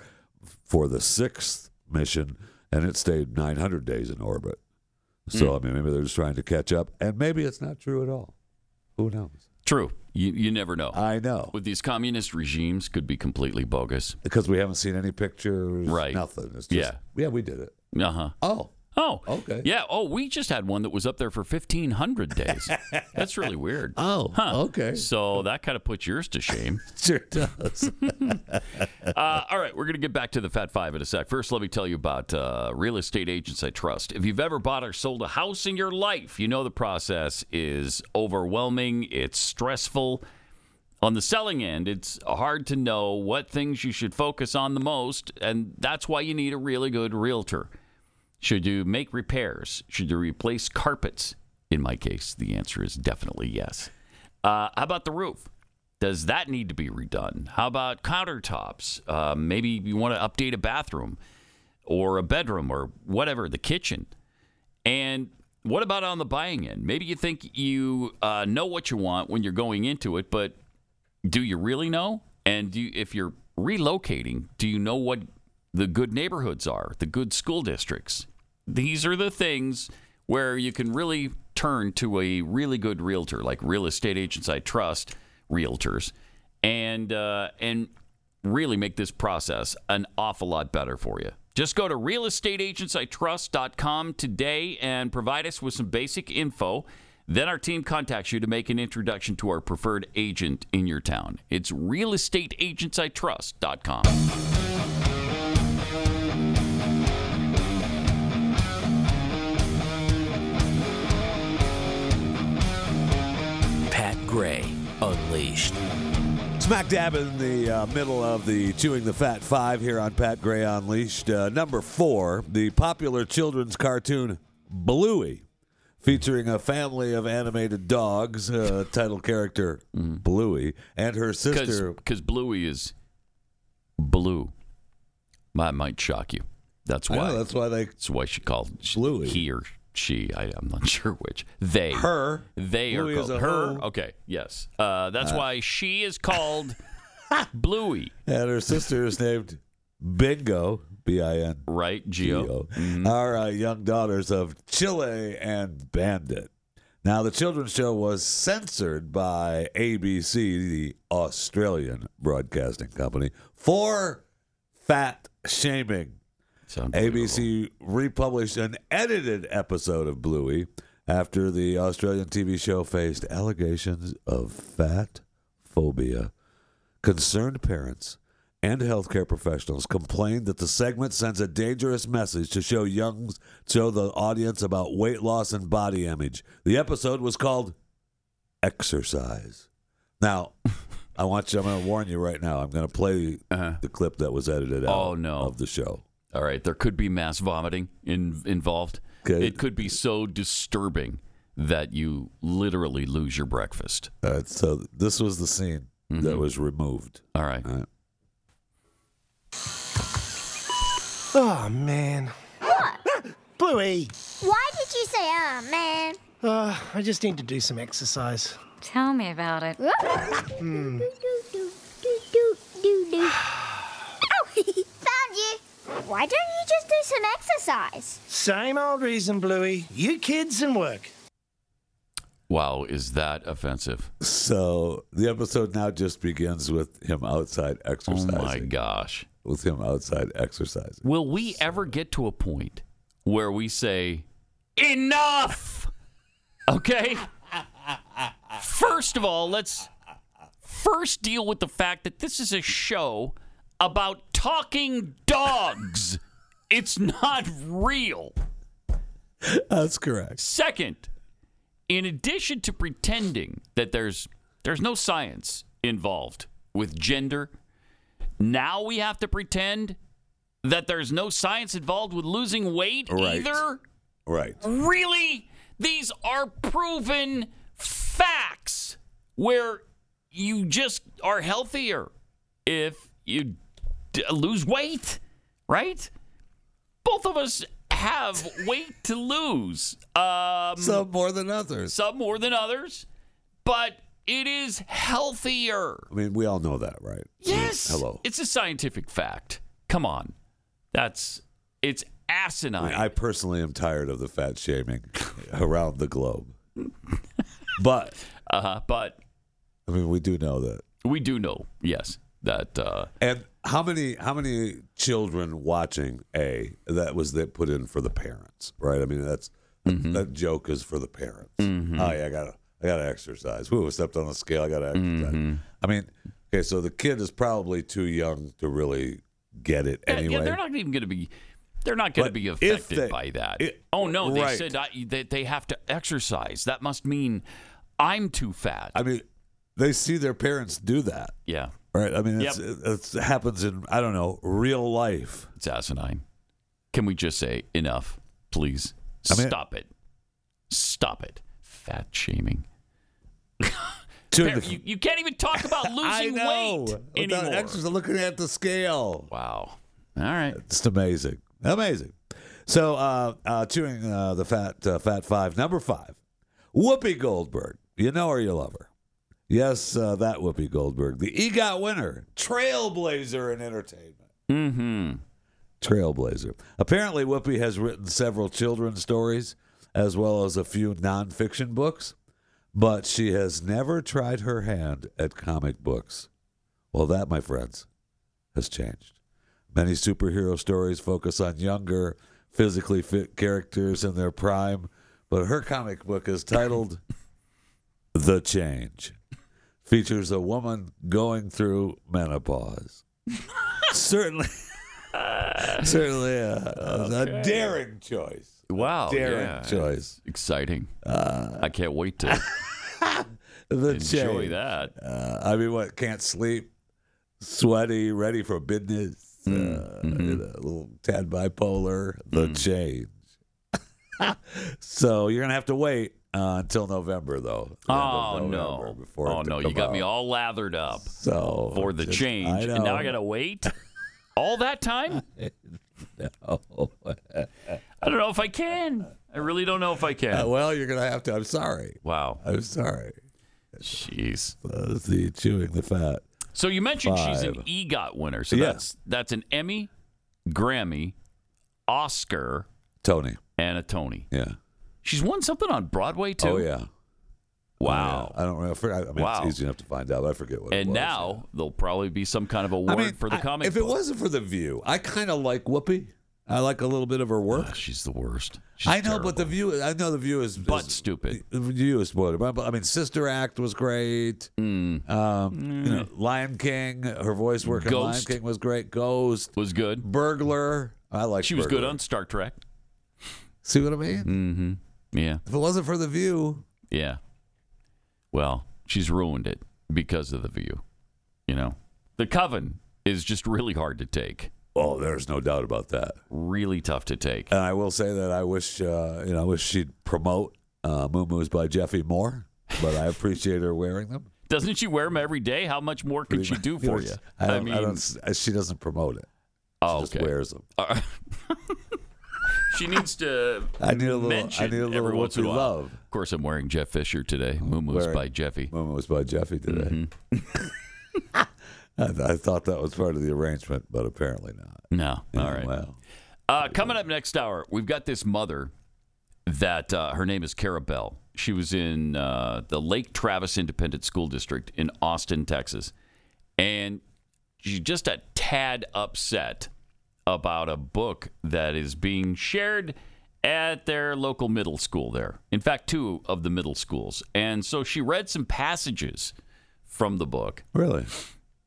for the sixth mission, and it stayed 900 days in orbit. So, I mean, maybe they're just trying to catch up, and maybe it's not true at all. Who knows? True. You, you never know. I know. With these communist regimes, could be completely bogus. Because we haven't seen any pictures, Right. Nothing. It's just, Yeah. yeah, we did it. Uh huh. Oh. Oh. Okay. Yeah. Oh, we just had one that was up there for 1,500 days. That's really weird. (laughs) Oh. Huh. Okay. So that kind of puts yours to shame. (laughs) Sure does. (laughs) Uh, all right, we're going to get back to the Fat Five in a sec. First, let me tell you about uh, Real Estate Agents I Trust. If you've ever bought or sold a house in your life, you know the process is overwhelming, it's stressful. On the selling end, it's hard to know what things you should focus on the most, and that's why you need a really good realtor. Should you make repairs? Should you replace carpets? In my case, the answer is definitely yes. Uh, how about the roof? Does that need to be redone? How about countertops? Uh, maybe you want to update a bathroom or a bedroom or whatever, the kitchen. And what about on the buying end? Maybe you think you uh, know what you want when you're going into it, but do you really know? And you, if you're relocating, do you know what the good neighborhoods are, the good school districts? These are the things where you can really turn to a really good realtor, like real estate agents I trust, realtors, and uh, and really make this process an awful lot better for you. Just go to realestateagentsitrust.com today and provide us with some basic info. Then our team contacts you to make an introduction to our preferred agent in your town. It's realestateagentsitrust.com. Gray Unleashed. Smack dab in the uh, middle of the Chewing the Fat Five here on Pat Gray Unleashed. Uh, number four, the popular children's cartoon Bluey featuring a family of animated dogs, uh, title character Bluey, and her sister. Because Bluey is blue. That might shock you. That's I why. know, that's why they That's why she called Bluey. he or she. I, I'm not (laughs) sure which. They. Her. They Bluey are called her. Okay. Yes. Uh, that's why she is called (laughs) Bluey. and her sister is named Bingo, B I N Right, Geo. O, are uh, young daughters of Chilli and Bandit. Now, the children's show was censored by ABC, the Australian broadcasting company, for fat shaming. ABC republished an edited episode of Bluey after the Australian TV show faced allegations of fat phobia. Concerned parents and healthcare professionals complained that the segment sends a dangerous message to show young show the audience about weight loss and body image. The episode was called Exercise. Now, (laughs) I want you I'm going to warn you right now. I'm going to play the clip that was edited out Uh-huh. Oh, no. of the show. All right. There could be mass vomiting in, involved. Okay. It could be so disturbing that you literally lose your breakfast. All right, so this was the scene that was removed. All right. All right. Oh, man. What? Bluey, Why did you say, oh, man? uh, I just need to do some exercise. Tell me about it. (laughs) Hmm. (sighs) (laughs) Found you. Why don't you just do some exercise? Same old reason, Bluey. You kids and work. Wow. Is that offensive? So the episode now just begins with him outside oh exercising. Oh, exercising. my gosh. With him outside exercising. Will we ever get to a point where we say, enough? Okay? First of all, let's first deal with the fact that this is a show about talking dogs. It's not real. That's correct. Second, in addition to pretending that there's there's no science involved with gender, now we have to pretend that there's no science involved with losing weight Right. either. Right. Really? These are proven facts where you just are healthier if you d- lose weight, right? Both of us have weight to lose. Um, Some more than others. some more than others, but it is healthier. I mean, we all know that, right? Yes. Hello. It's a scientific fact. Come on. That's it's I, asinine. mean, I personally am tired of the fat shaming (laughs) around the globe. But uh-huh, but I mean, we do know that. we do know, yes, that uh, And how many how many children watching a that was that put in for the parents, right? I mean, that's Mm-hmm. that joke is for the parents. Oh yeah, I gotta I gotta exercise. Woo, stepped on the scale. I gotta exercise. Mm-hmm. I mean, okay, so the kid is probably too young to really get it anyway. yeah, they're not even going to be they're not going to be affected they- by that. it- oh no, they right. said I, that they have to exercise. That must mean I'm too fat. I mean, they see their parents do that, yeah, right? I mean, it's, Yep. it's, it happens in I don't know real life. it's asinine. Can we just say enough, please? I mean- Stop it. Stop it. Fat shaming. (laughs) During Par- the- you, you can't even talk about (laughs) losing I know. weight anymore. exercise, looking at the scale. Wow. All right. It's amazing, amazing. So, uh, uh, chewing uh, the fat uh, fat five, number five, Whoopi Goldberg. You know her, you love her. Yes, uh, that Whoopi Goldberg, the EGOT winner, trailblazer in entertainment. Mm-hmm. Trailblazer. Apparently, Whoopi has written several children's stories as well as a few nonfiction books, but she has never tried her hand at comic books. Well, that, my friends, has changed. Many superhero stories focus on younger, physically fit characters in their prime, but her comic book is titled (laughs) The Change. Features a woman going through menopause. (laughs) certainly, (laughs) certainly a, a daring choice. Wow. Daring yeah. choice. Exciting. I can't wait to (laughs) The enjoy change. that. Uh, I mean, what? Can't sleep, sweaty, ready for business, uh, Mm-hmm. you know, a little tad bipolar. The change. so you're gonna have to wait uh, until November, though. the end of Oh November no! Oh no! You got me all lathered up So for the just- change, and now. I gotta wait (laughs) all that time. No. (laughs) I don't know if I can. I really don't know if I can. Uh, well, you're gonna have to. I'm sorry. wow. I'm sorry. Jeez. Uh, the chewing the fat. So you mentioned she's an EGOT winner. So Yeah. that's that's an Emmy, Grammy, Oscar, Tony. and a Tony. Yeah. She's won something on Broadway too. Oh yeah. Wow. I don't know. I, mean, Wow. it's easy enough to find out. I forget what. it And now there'll probably be some kind of award I mean, for the I- comic. If it wasn't for the View, I kind of like Whoopi. I like a little bit of her work. Ah, she's the worst. She's I know, terrible. but the View. I know the View is but is- stupid. The View is spoiled. I mean, Sister Act was great. Mm. Um, You know, Lion King. Her voice work in Lion King was great. Ghost was good. Burglar. I like. She was good on Star Trek. See what I mean? Mm-hmm. Yeah. If it wasn't for the View, Yeah. Well, she's ruined it because of the view. You know, the coven is just really hard to take. oh, there's no doubt about that. Really tough to take. And I will say that I wish, uh, you know, I wish she'd promote uh, Moo by Jeffy more. But I appreciate her wearing them. Doesn't she wear them every day? How much more could she do for you? I, don't, I mean, don't, she doesn't promote it. oh, She just okay. wears them. Uh, (laughs) she needs to. I need a little- mention I need a little every once in a while. love. Of course, I'm wearing Jeff Fisher today. Moo Wearing- by Jeffy. Moo was by Jeffy today. Mm-hmm. (laughs) I, I thought that was part of the arrangement, but apparently not. No. Yeah, All right. Well, Uh, coming up next hour, we've got this mother that uh, her name is Cara Bell. She was in uh, the Lake Travis Independent School District in Austin, Texas. And she's just a tad upset about a book that is being shared at their local middle school there. In fact, two of the middle schools. And so she read some passages from the book really?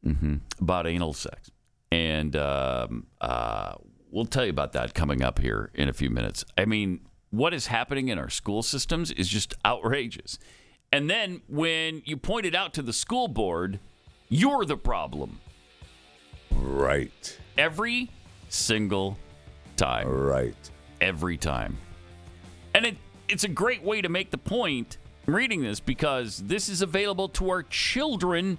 hmm about anal sex. And um, uh, we'll tell you about that coming up here in a few minutes. I mean, what is happening in our school systems is just outrageous. And then when you point it out to the school board, you're the problem Right. every single time. Right. Every time. And it, it's a great way to make the point I'm reading this because this is available to our children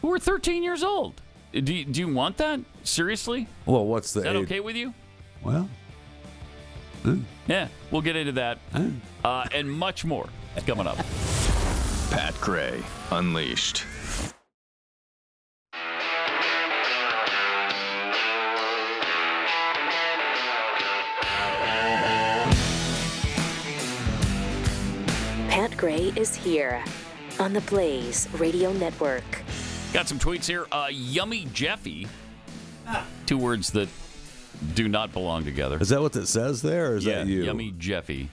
who are 13 years old. Do you, do you want that? Seriously? Well, what's the Is that age? okay with you? Well, Yeah, we'll get into that uh, and much more coming up. Pat Gray Unleashed. Gray is here on the Blaze Radio Network. Got some tweets here. Uh, Yummy Jeffy. Two words that do not belong together. is that what it says there, or is yeah, that you? Yummy Jeffy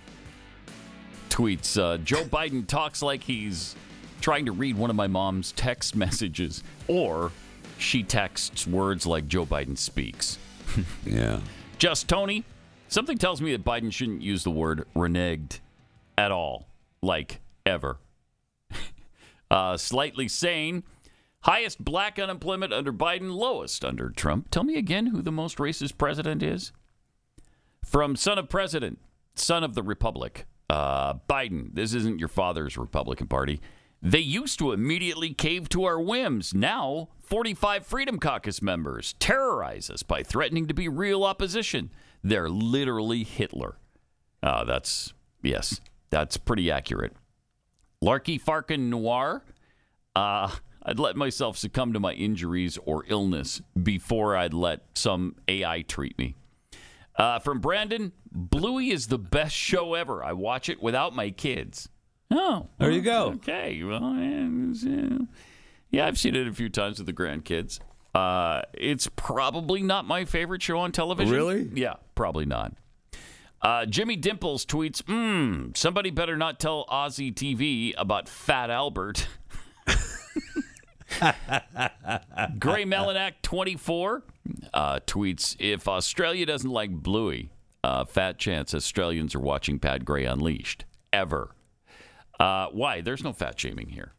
tweets uh, Joe Biden talks like he's trying to read one of my mom's text messages, or she texts words like Joe Biden speaks. (laughs) Yeah. Just Tony, something tells me that Biden shouldn't use the word reneged at all, like ever. (laughs) uh, slightly sane. Highest black unemployment under Biden, lowest under Trump. Tell me again who the most racist president is. From son of president, son of the republic, uh, Biden. This isn't your father's Republican Party. They used to immediately cave to our whims. Now, 45 Freedom Caucus members terrorize us by threatening to be real opposition. They're literally Hitler. Uh, that's, yes, that's pretty accurate. Larky Farkin Noir. Uh, I'd let myself succumb to my injuries or illness before I'd let some AI treat me. Uh, from Brandon, Bluey is the best show ever. I watch it without my kids. Oh, There you go. Okay, well, yeah, yeah, I've seen it a few times with the grandkids. Uh, it's probably not my favorite show on television. Really? Yeah, probably not. Uh, Jimmy Dimples tweets, hmm, somebody better not tell Aussie TV about Fat Albert. (laughs) Gray Melanak 24 uh, tweets, if Australia doesn't like Bluey, uh, fat chance Australians are watching Pat Gray Unleashed. Ever. Uh, why? There's no fat shaming here.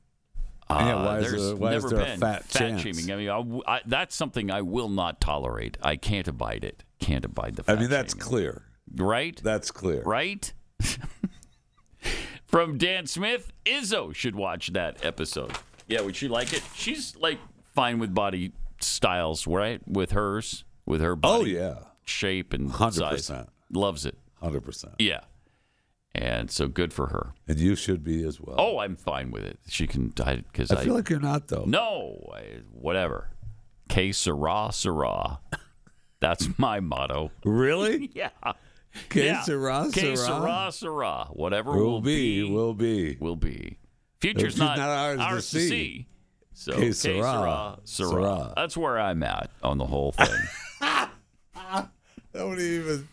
Yeah, why is there's there- why is never there a been fat chance? shaming. I mean, I I that's something I will not tolerate. I can't abide it. Can't abide the fat I mean, that's shaming. clear. Right? That's clear. Right? (laughs) From Dan Smith, Izzo should watch that episode. Yeah, would she like it? She's like fine with body styles, right? With hers, with her Oh yeah, shape and hundred size. Loves it. hundred percent. Yeah. And so good for her. And you should be as well. Oh, I'm fine with it. She can because I feel like you're not though. no, I, whatever. Que sera, sera. That's my motto. Really? (laughs) Yeah. Que yeah. sera, Que sera. sera, sera. Whatever Will will, be, will be. will be. Future's Future's not, not ours to to see. see. So Que que sera, sera, sera. sera. That's where I'm at on the whole thing. (laughs) Nobody even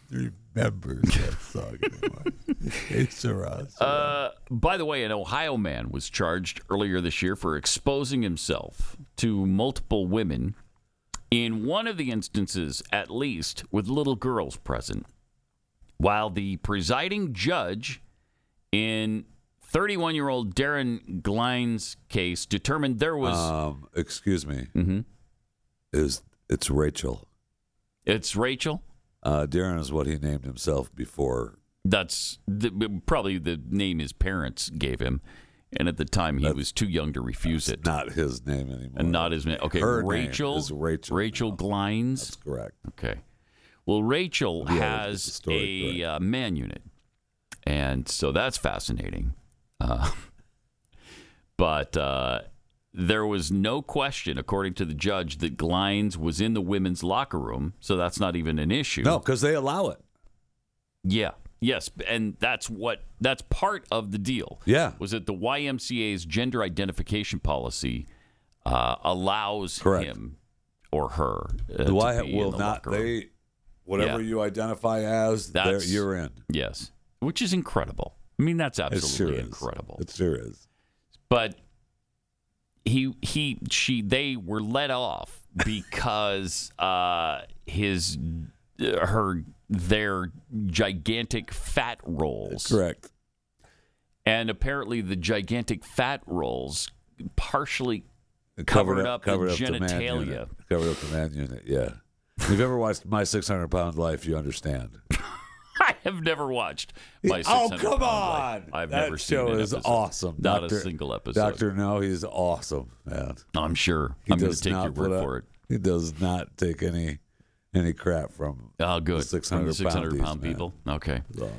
remembers that song anymore. (laughs) Que sera, sera. Uh, by the way, an Ohio man was charged earlier this year for exposing himself to multiple women, in one of the instances at least, with little girls present, while the presiding judge in 31 year old Darren Glines case determined there was. um, excuse me. Mhm. Is it's Rachel? It's Rachel. Uh, Darren is what he named himself before. That's the, probably the name his parents gave him. And at the time, he was too young to refuse it. Not his name anymore. And not his name. Okay, Her name Rachel. is Rachel Rachel Glines. That's correct. Okay. Well, Rachel Yeah, has a uh, man unit, and so that's fascinating. Uh, (laughs) but uh, there was no question, according to the judge, that Glines was in the women's locker room, so that's not even an issue. No, because they allow it. Yeah. Yes, and that's what that's part of the deal. Yeah. was that the YMCA's gender identification policy uh, allows Correct. him or her uh, The to Y be in will the not. locker room. They whatever Yeah. you identify as, you're in. Yes, which is incredible. I mean, that's It absolutely sure is. incredible. It sure is. But he, he, she, they were let off because (laughs) uh, his, her, their gigantic fat rolls. Correct. And apparently, the gigantic fat rolls partially It covered, up, covered the up the genitalia. unit. Covered up the man unit. Yeah. If you've ever watched My 600 Pound Life, you understand. (laughs) I have never watched my. oh come on! Life. I've that never show seen an is episode. awesome. Not Doctor, a single episode. Doctor, no, he's awesome, man. I'm sure. He I'm going to take your word up- for it. He does not take any any crap from Oh, good. the 600 From the 600 poundies, pound man. people. Okay. Awesome.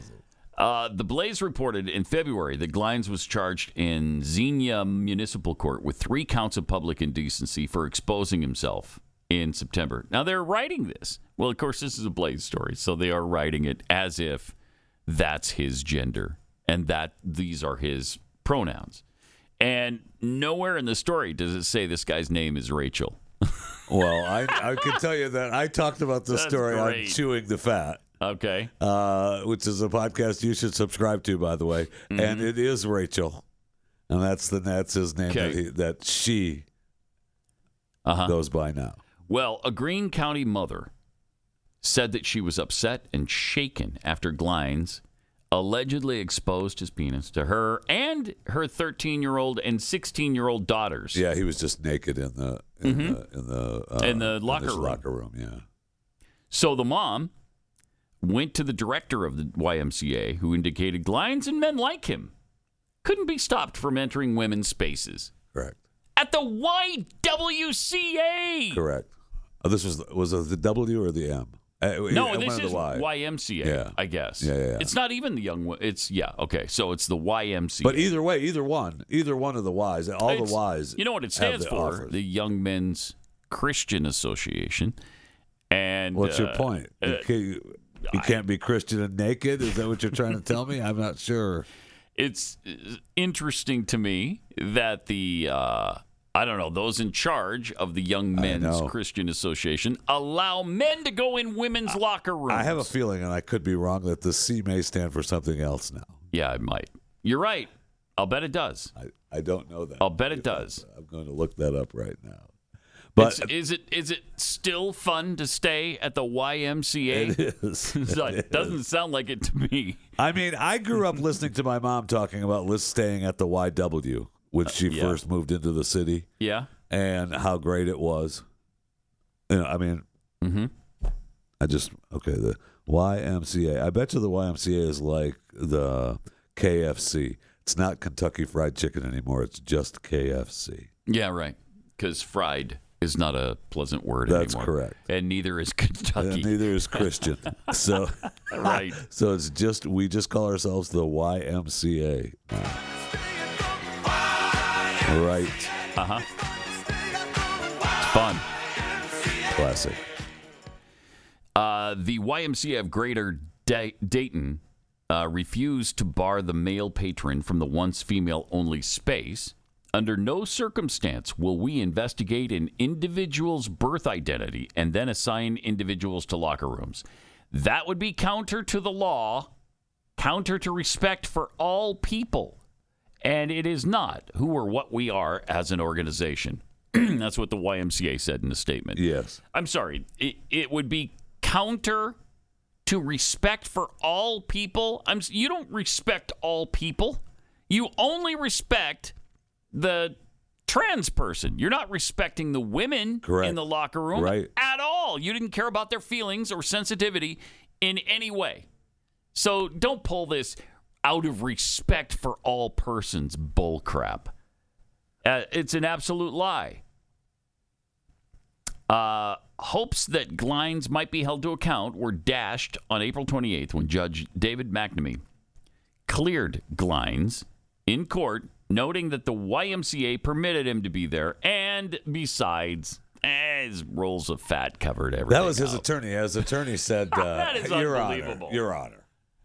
Uh, the Blaze reported in February that Glines was charged in Xenia Municipal Court with three counts of public indecency for exposing himself in September. Now they're writing this. Well, of course, this is a Blaze story, so they are writing it as if that's his gender and that these are his pronouns. And nowhere in the story does it say this guy's name is Rachel. (laughs) Well, I I can tell you that I talked about this That's story on chewing the fat. Okay. uh, which is a podcast you should subscribe to, by the way. And it is Rachel, and that's the that's his name that, Mm-hmm. He, that she Uh-huh. goes by now. Well, a Greene County mother said that she was upset and shaken after Glines allegedly exposed his penis to her and her 13 year old and 16 year old daughters. Yeah, he was just naked in the in the in the, uh, Mm-hmm. In the locker this room. Locker room, yeah. So the mom went to the director of the YMCA, who indicated Glines and men like him couldn't be stopped from entering women's spaces. Correct. At the YWCA! Correct. Oh, this was was it the W or the M? Uh, No, one this the is. YMCA, Yeah. I guess. Yeah, yeah, yeah. It's not even the young one. It's, yeah, okay. So it's the YMCA. But either way, either one, either one of the Y's, all It's- the Y's. You know what it stands the for? offers. The Young Men's Christian Association. And What's your uh, point? You, uh, you can't be Christian and naked. Is that what you're trying to tell me? I'm not sure. (laughs) it's uh, interesting to me that the uh, I don't know those in charge of the Young Men's. Christian Association allow men to go in women's locker rooms. I have a feeling, and I could be wrong, that the C may stand for something else now. yeah, it might. You're right. I'll bet it does. I, I don't know that. I'll bet it does. I'm going to look that up right now. But It's- is it is it still fun to stay at the YMCA? it is. (laughs) it doesn't sound like it to me. I mean, I grew up listening to my mom talking about Liz staying at the YW when she Uh, yeah. first moved into the city Yeah. and how great it was. You know, I mean, Mm-hmm. I just okay. The YMCA. I bet you the YMCA is like the KFC. It's not Kentucky Fried Chicken anymore. It's just KFC. Yeah, right. Because fried is not a pleasant word anymore. That's anymore. correct. And neither is Kentucky. And neither is Christian. (laughs) so Right. So it's just we just call ourselves the YMCA. Right. Uh huh. It's fun. Classic. Uh, the YMCA of Greater Da- Dayton uh, refused to bar the male patron from the once female only space. Under no circumstance will we investigate an individual's birth identity and then assign individuals to locker rooms. That would be counter to the law, counter to respect for all people. And it is not who or what we are as an organization. (clears throat) That's what the YMCA said in a statement. Yes. I'm sorry. It, it would be counter to respect for all people. I'm you don't respect all people. You only respect the trans person. You're not respecting the women Correct. in the locker room Right. at all. You didn't care about their feelings or sensitivity in any way. So don't pull this out of respect for all persons bullcrap. Uh, it's an absolute lie. Uh, hopes that Glines might be held to account were dashed on April 28th when Judge David McNamee cleared Glines in court, noting that the YMCA permitted him to be there, and besides, eh, his rolls of fat covered everything. That was his up. attorney. His attorney said, (laughs) uh, That is "Your. Honor, Your Honor."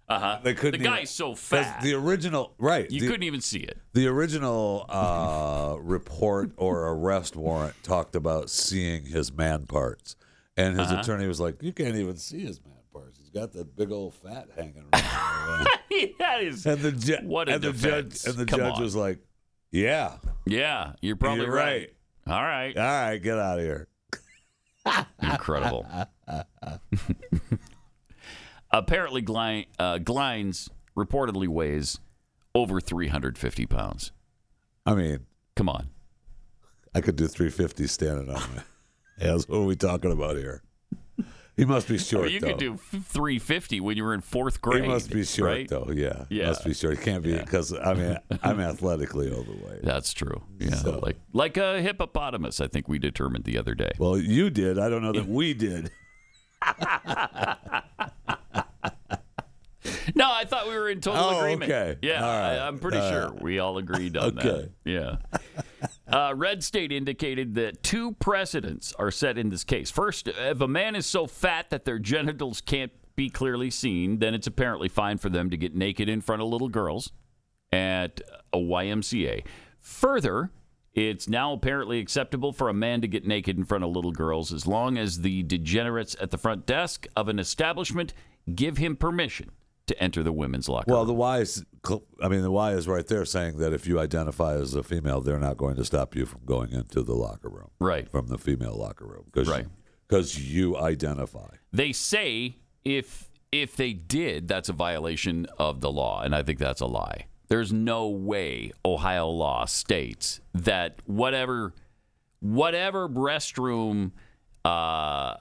Uh-huh. They couldn't. The guy's so fat. The original, right? You the- couldn't even see it. The original uh, report or arrest warrant talked about seeing his man parts, and his Uh-huh. attorney was like, "You can't even see his man parts. He's got that big old fat hanging around." (laughs) that is and the ju- what a and the judge and the Come judge on. was like, "Yeah, Yeah, you're probably You're right. All right. all right, get out of here." (laughs) Incredible. (laughs) Apparently, Glines, uh, Glines reportedly weighs over 350 pounds. I mean, Come on. I could do 350 standing on my. Yes, what are we talking about here? He must be I (laughs) short. mean, you though. could do 350 when you were in fourth grade. He must be short right? though. Yeah, Yeah. must be short. He can't be because I mean (laughs) I'm athletically overweight. That's true. Yeah, So- like like a hippopotamus. I think we determined the other day. Well, you did. I don't know that we did. (laughs) (laughs) No, I thought we were in total Oh, agreement. okay. Yeah, right. I, am pretty All sure right. we all agreed on that. Yeah. (laughs) Uh, Red State indicated that two precedents are set in this case. First, if a man is so fat that their genitals can't be clearly seen, then it's apparently fine for them to get naked in front of little girls at a YMCA. Further, it's now apparently acceptable for a man to get naked in front of little girls as long as the degenerates at the front desk of an establishment give him permission to enter the women's locker room. Well, room. the Y is. I mean, the Y is right there saying that if you identify as a female, they're not going to stop you from going into the locker room. Right. From the female locker room, because Right. because you identify. They say if if they did, that's a violation of the law, and I think that's a lie. There's no way Ohio law states that whatever whatever restroom uh,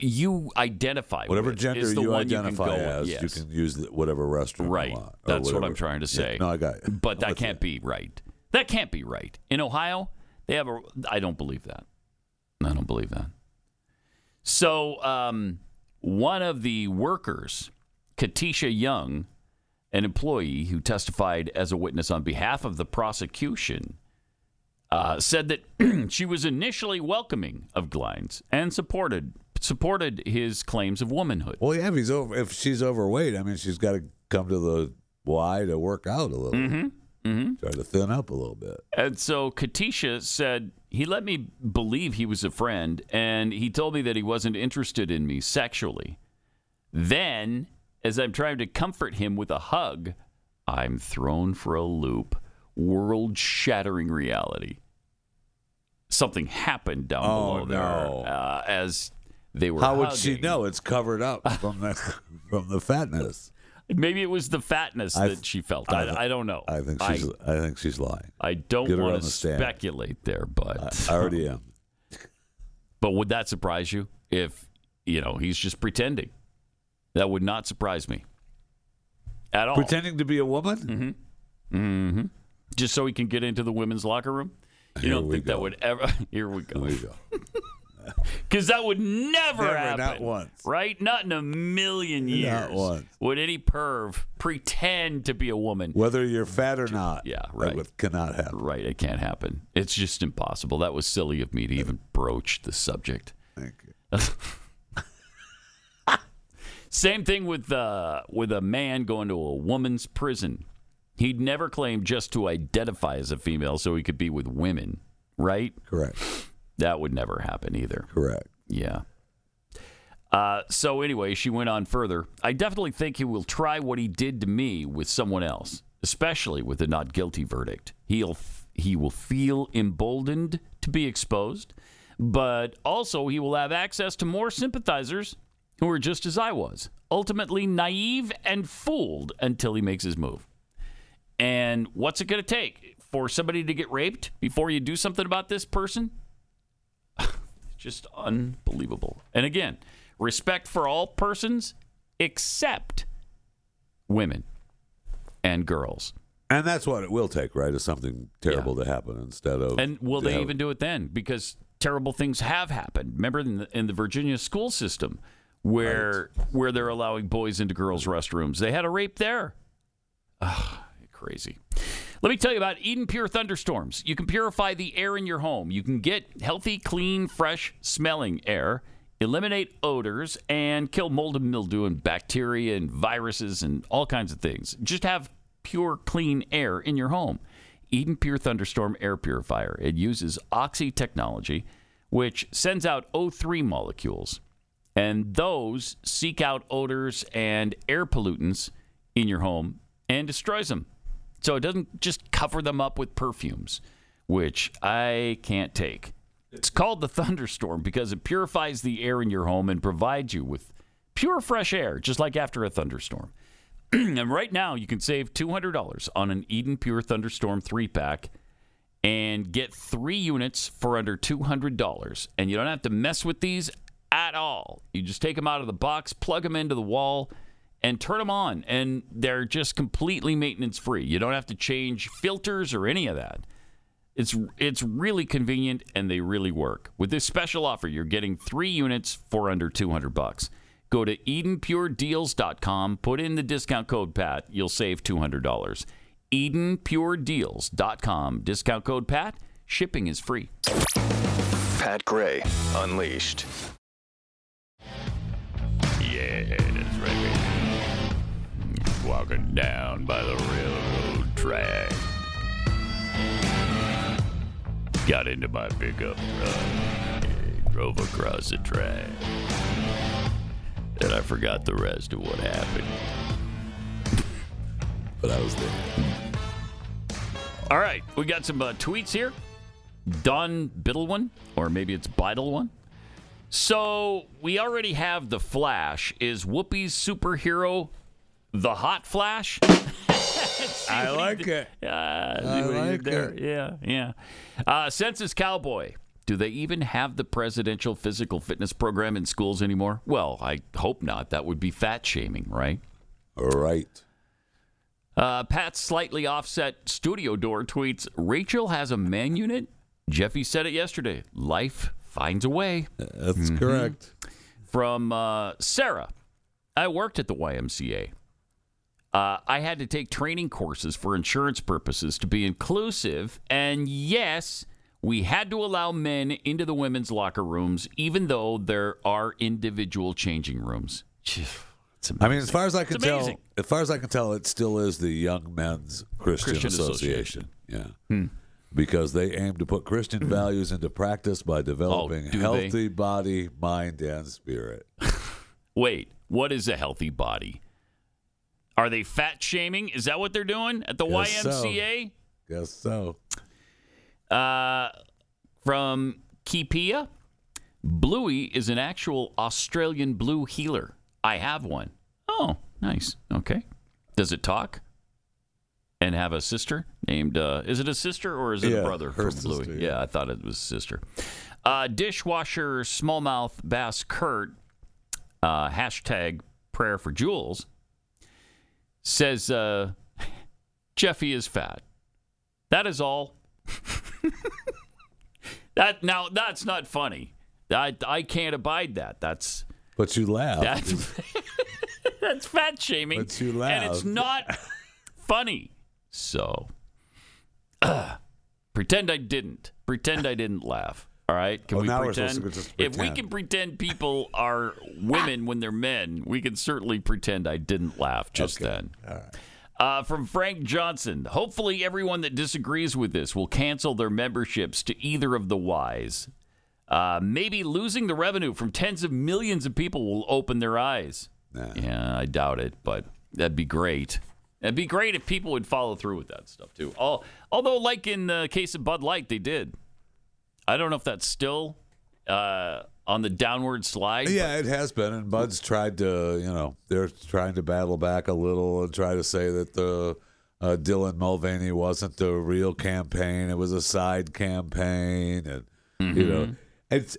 you identify Whatever gender you identify you as, with. you can use whatever restroom Right. you want. That's what I'm trying to say. Yeah, no, I got you. But that can't be right. That can't be right. In Ohio, they have a. I don't believe that. I don't believe that. So, um, one of the workers, Katisha Young, an employee who testified as a witness on behalf of the prosecution, uh, said that (clears throat) she was initially welcoming of Glines and supported supported his claims of womanhood. Well, yeah, if he's over, if she's overweight, I mean, she's got to come to the Y to work out a little. Mm-hmm. Mm-hmm. Try to thin up a little bit. And so Katisha said he let me believe he was a friend, and he told me that he wasn't interested in me sexually. Then, as I'm trying to comfort him with a hug, I'm thrown for a loop. World shattering reality. Something happened down Oh, below there no. uh, as they were. How would she know? It's covered up (laughs) from the from the fatness. Maybe it was the fatness I that she felt. I I, th- I don't know. I think she's. I, think she's lying. I don't want to the stand. speculate there, but I already am. (laughs) But would that surprise you if you know he's just pretending? That would not surprise me at all. Pretending to be a woman? Mm-hmm. Mm-hmm. Just so he can get into the women's locker room. You Here don't we think that would ever? (laughs) Here we go. There you go. (laughs) Because that would never, Never, happen. not once. Right? Not in a million years. Not once. Would any perv pretend to be a woman? Whether you're fat or not. Yeah, right. would- cannot happen. Right. It can't happen. It's just impossible. That was silly of me to even broach the subject. Thank you. (laughs) Same thing with uh, with a man going to a woman's prison. He'd never claim just to identify as a female so he could be with women, right? Correct. That would never happen either. Correct. Yeah. Uh, so anyway, she went on further. I definitely think he will try what he did to me with someone else, especially with a not guilty verdict. He'll he will feel emboldened to be exposed, but also he will have access to more sympathizers who are just as I was, ultimately naive and fooled until he makes his move. And what's it going to take for somebody to get raped before you do something about this person? (sighs) just unbelievable. And again, respect for all persons except women and girls. And that's what it will take, right? Is something terrible to happen instead of. And will they have- even do it then? Because terrible things have happened. Remember in the, in the Virginia school system where where they're allowing boys into girls' restrooms, they had a rape there. Ugh, crazy. Let me tell you about Eden Pure Thunderstorms. You can purify the air in your home. You can get healthy, clean, fresh smelling air, eliminate odors, and kill mold and mildew and bacteria and viruses and all kinds of things. Just have pure, clean air in your home. Eden Pure Thunderstorm Air Purifier. It uses Oxy technology, which sends out O3 molecules, and those seek out odors and air pollutants in your home and destroys them. So it doesn't just cover them up with perfumes, which I can't take. It's called the thunderstorm because it purifies the air in your home and provides you with pure fresh air, just like after a thunderstorm. (clears throat) and right now, you can save $200 on an Eden Pure Thunderstorm 3 pack and get three units for under $200. And you don't have to mess with these at all. You just take them out of the box, plug them into the wall, and turn them on. And they're just completely maintenance free. You don't have to change filters or any of that. It's it's really convenient and they really work. With this special offer, you're getting three units for under 200 bucks. Go to EdenPureDeals.com, put in the discount code PAT, you'll save $200. EdenPureDeals.com, discount code PAT, shipping is free. Pat Gray Unleashed. Yeah. Walking down by the railroad track. Got into my pickup truck. Drove across the track. And I forgot the rest of what happened. (laughs) but I was there. All right, we got some uh, tweets here. Don Biddle one, or maybe it's Bidle one. So we already have the Flash. Is Whoopi's superhero the Hot Flash? I like it. See I what he did like there? it. Yeah, yeah. Uh, Census Cowboy. Do they even have the presidential physical fitness program in schools anymore? Well, I hope not. That would be fat shaming, right? Right. Uh, Pat's slightly offset studio door tweets Rachel has a man unit. Jeffy said it yesterday. Life finds a way. That's correct. From uh, Sarah I worked at the YMCA. Uh, I had to take training courses for insurance purposes to be inclusive. And yes, we had to allow men into the women's locker rooms, even though there are individual changing rooms. I mean, as far as I can tell, as far as I can tell, it still is the Young Men's Christian, Christian Association. Association. Yeah. Because they aim to put Christian values into practice by developing Oh, do they? healthy body, mind, and spirit. (laughs) Wait, what is a healthy body? Are they fat shaming? Is that what they're doing at the Guess so. YMCA? Guess so. Uh, from Kipia, Bluey is an actual Australian blue heeler. I have one. Oh, nice. Okay. Does it talk? And have a sister named, uh, is it a sister or is it Yeah, a brother her from Bluey? sister, yeah. I thought it was sister. Uh, dishwasher smallmouth bass Kurt, uh, hashtag prayer for Jules, says uh, Jeffy is fat. That is all. (laughs) that now that's not funny. I I can't abide that. That's But you laugh. that's (laughs) that's fat shaming. But you laugh, and it's not funny. So uh, (clears throat) pretend I didn't. Pretend I didn't laugh. All right? Can Well, we now we're pretend? just If we can pretend people are women when they're men, we can certainly pretend I didn't laugh just then. All right. Uh, from Frank Johnson. Hopefully, everyone that disagrees with this will cancel their memberships to either of the Ys. Uh, maybe losing the revenue from tens of millions of people will open their eyes. Yeah, I doubt it, but that'd be great. It'd be great if people would follow through with that stuff too. Al- Although, like in the case of Bud Light, they did. I don't know if that's still uh, on the downward slide. Yeah, it has been, and Bud's tried to, you know, they're trying to battle back a little and try to say that the uh, Dylan Mulvaney wasn't the real campaign; it was a side campaign, and you know, Mhm. it's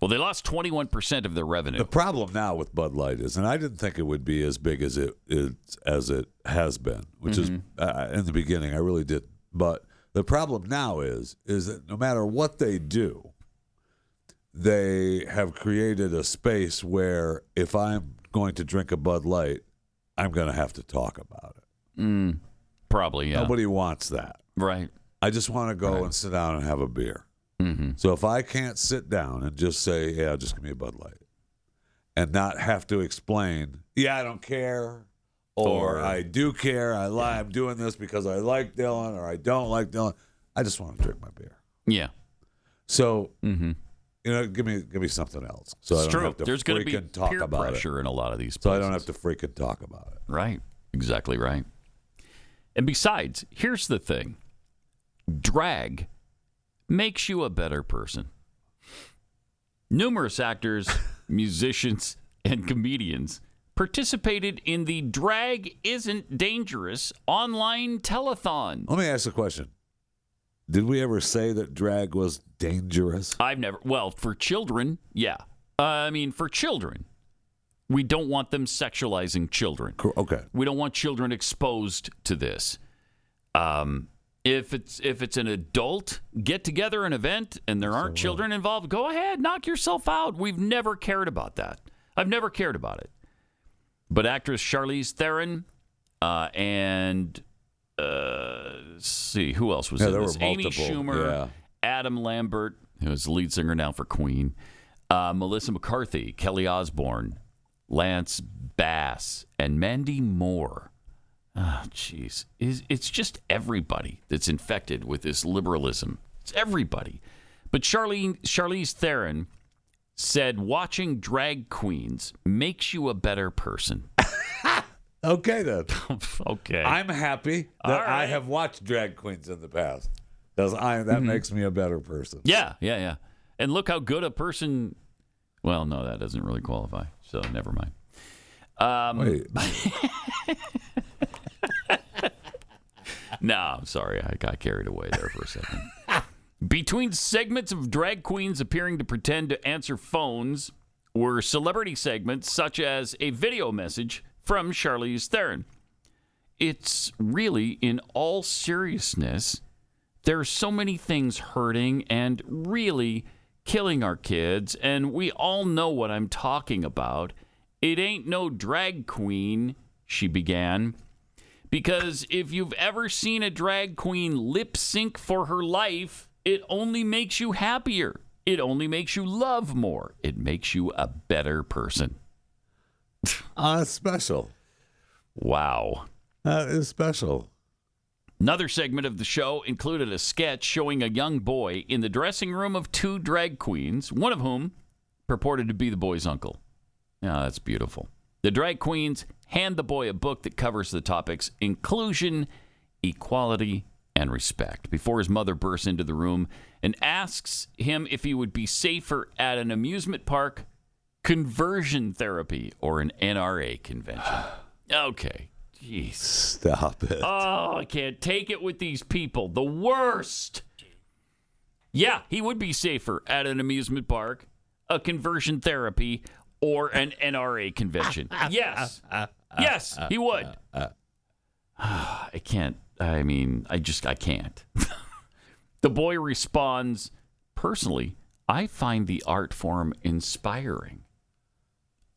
Well, they lost 21% of their revenue. the problem now with Bud Light is, and I didn't think it would be as big as it is as it has been, which Mhm. is uh, in the beginning. I really didn't, but the problem now is, is that no matter what they do, they have created a space where if I'm going to drink a Bud Light, I'm going to have to talk about it. Mm, probably, yeah. Nobody wants that. Right. I just want to go and sit down and have a beer. Mm-hmm. So if I can't sit down and just say, "Yeah, just give me a Bud Light," and not have to explain, "Yeah, I don't care," or, Or- "I do care," I lie, I'm doing this because I like Dylan, or I don't like Dylan. I just want to drink my beer. Yeah. So, Mm-hmm. you know, give me give me something else. So It's I don't true. have to There's going to be talk peer about pressure it. in a lot of these Places. So I don't have to freaking talk about it. Right. Exactly right. And besides, here's the thing drag makes you a better person. Numerous actors, (laughs) musicians, and comedians participated in the Drag Isn't Dangerous online telethon. Let me ask a question. Did we ever say that drag was dangerous? I've never, well, for children, yeah. Uh, I mean, for children, we don't want them sexualizing children. Okay. We don't want children exposed to this. Um, if it's if it's an adult get together an event and there aren't children involved, go ahead, knock yourself out. We've never cared about that. I've never cared about it. But actress Charlize Theron uh, and uh, let's see who else was Yeah, in there this? Amy Schumer, yeah. Adam Lambert, who is the lead singer now for Queen, uh, Melissa McCarthy, Kelly Osbourne, Lance Bass, and Mandy Moore. Oh, jeez. It's just everybody that's infected with this liberalism. It's everybody. But Charlene, Charlize Theron said watching drag queens makes you a better person. (laughs) Okay then. (laughs) okay. I'm happy that All I have watched drag queens in the past. Because I that Mhm. makes me a better person. Yeah, yeah, yeah. And look how good a person. Well, no, that doesn't really qualify. So never mind. Um, Wait. (laughs) no, I'm sorry. I got carried away there for a second. Between segments of drag queens appearing to pretend to answer phones were celebrity segments such as a video message from Charlize Theron. It's really, in all seriousness, there are so many things hurting and really killing our kids, and we all know what I'm talking about. It ain't no drag queen, she began. Because if you've ever seen a drag queen lip sync for her life, it only makes you happier. It only makes you love more. It makes you a better person. (laughs) Uh, special. Wow. That is special. Another segment of the show included a sketch showing a young boy in the dressing room of two drag queens, one of whom purported to be the boy's uncle. Yeah, that's beautiful. The drag queens hand the boy a book that covers the topics inclusion, equality, and respect before his mother bursts into the room and asks him if he would be safer at an amusement park, conversion therapy, or an NRA convention. (sighs) Okay. Jeez. Stop it. Oh, I can't take it with these people. The worst. Yeah, he would be safer at an amusement park, a conversion therapy, or an NRA convention. (laughs) Yes. (laughs) Yes, he would. (laughs) (sighs) I can't. I mean, I just, I can't. (laughs) the boy responds personally, I find the art form inspiring.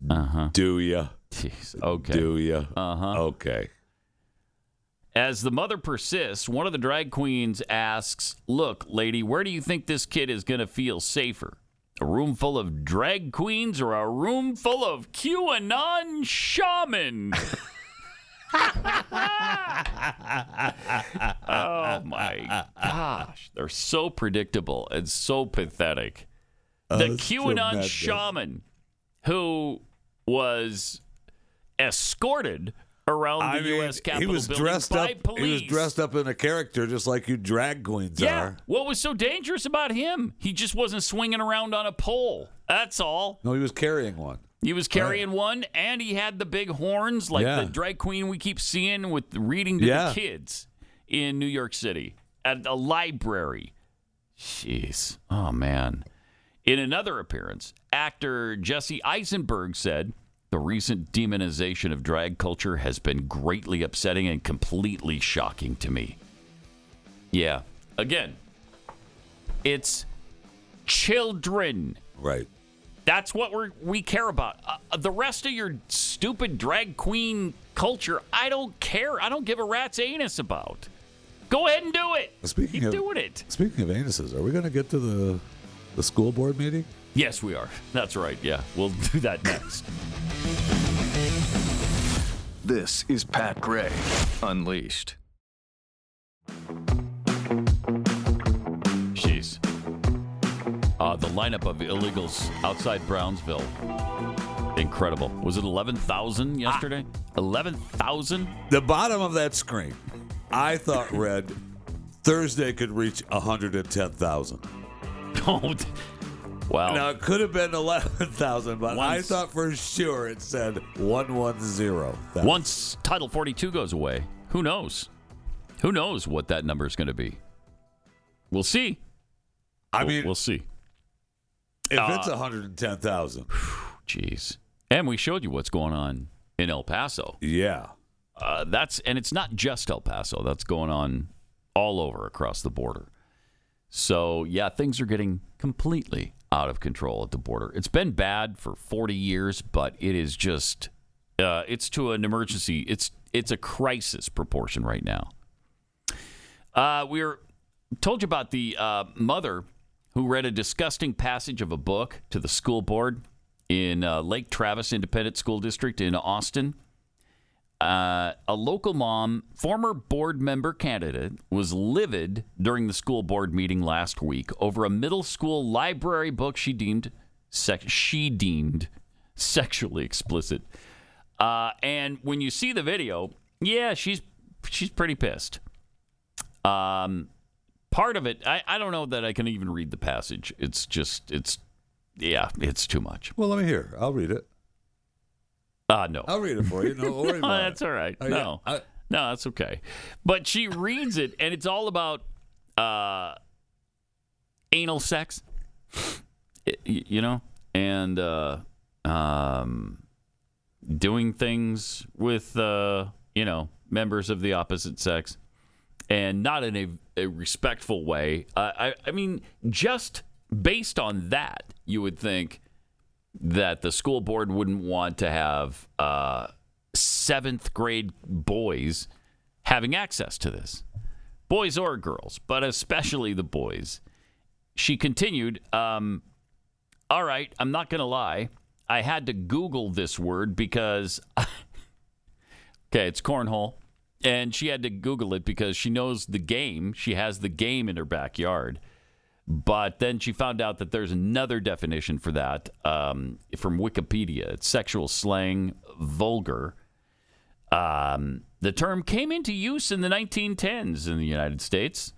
Uh huh. Do ya? Jeez. Okay. Do ya? Uh huh. Okay. As the mother persists, one of the drag queens asks, Look, lady, where do you think this kid is going to feel safer? A room full of drag queens or a room full of QAnon shaman? (laughs) (laughs) oh my gosh. They're so predictable and so pathetic. Oh, the QAnon shaman who was escorted around the I mean, U.S. Capitol he was building dressed by up. police. He was dressed up in a character, just like you drag queens Yeah. are. What was so dangerous about him? He just wasn't swinging around on a pole. That's all. No, he was carrying one. He was carrying one, and he had the big horns like Yeah. the drag queen we keep seeing with reading to Yeah. the kids in New York City at a library. Jeez. Oh, man. In another appearance, actor Jesse Eisenberg said, The recent demonization of drag culture has been greatly upsetting and completely shocking to me. Yeah. Again, it's children. Right. That's what we we care about. Uh, the rest of your stupid drag queen culture, I don't care. I don't give a rat's anus about. Go ahead and do it. Speaking Keep of doing it. Speaking of anuses, are we going to get to the the school board meeting? Yes, we are. That's right. Yeah, we'll (laughs) do that next. This is Pat Gray Unleashed. Uh, the lineup of illegals outside Brownsville. Incredible. Was it 11,000 yesterday? 11,000? The bottom of that screen, I thought read Thursday could reach 110,000. (laughs) Oh, wow. Now it could have been 11,000, but I thought for sure it said 110. Once Title 42 goes away, who knows? Who knows what that number is going to be? We'll see. I We'll- mean, we'll see. If Uh, it's 110,000, (sighs) Jeez. And we showed you what's going on in El Paso. yeah. Uh, that's and it's not just El Paso. That's going on all over across the border. So yeah, things are getting completely out of control at the border. It's been bad for 40 years, but it is just uh, it's to an emergency. It's it's a crisis proportion right now. Uh, we are told you about the uh, mother who read a disgusting passage of a book to the school board in uh, Lake Travis Independent School District in Austin. Uh, a local mom, former board member candidate, was livid during the school board meeting last week over a middle school library book she deemed sex- she deemed sexually explicit. Uh, and when you see the video, yeah, she's she's pretty pissed. Um, part of it, I, I don't know that I can even read the passage. It's just it's yeah, it's too much. Well, let me hear. I'll read it. Uh no. I'll read it for you. No worry (laughs) no, that's it. all right. Yeah. no, I- no, that's okay. But she reads it, and it's all about uh, anal sex. You know, and uh, um, doing things with uh, you know members of the opposite sex, and not in a, a respectful way. Uh, I, I mean, just based on that, you would think that the school board wouldn't want to have uh, seventh grade boys having access to this, boys or girls, but especially the boys. She continued, um, All right, I'm not going to lie. I had to Google this word because, (laughs) okay, it's cornhole. And she had to Google it because she knows the game. She has the game in her backyard. But then she found out that there's another definition for that um, from Wikipedia. It's sexual slang, vulgar. Um, the term came into use in the 1910s in the United States.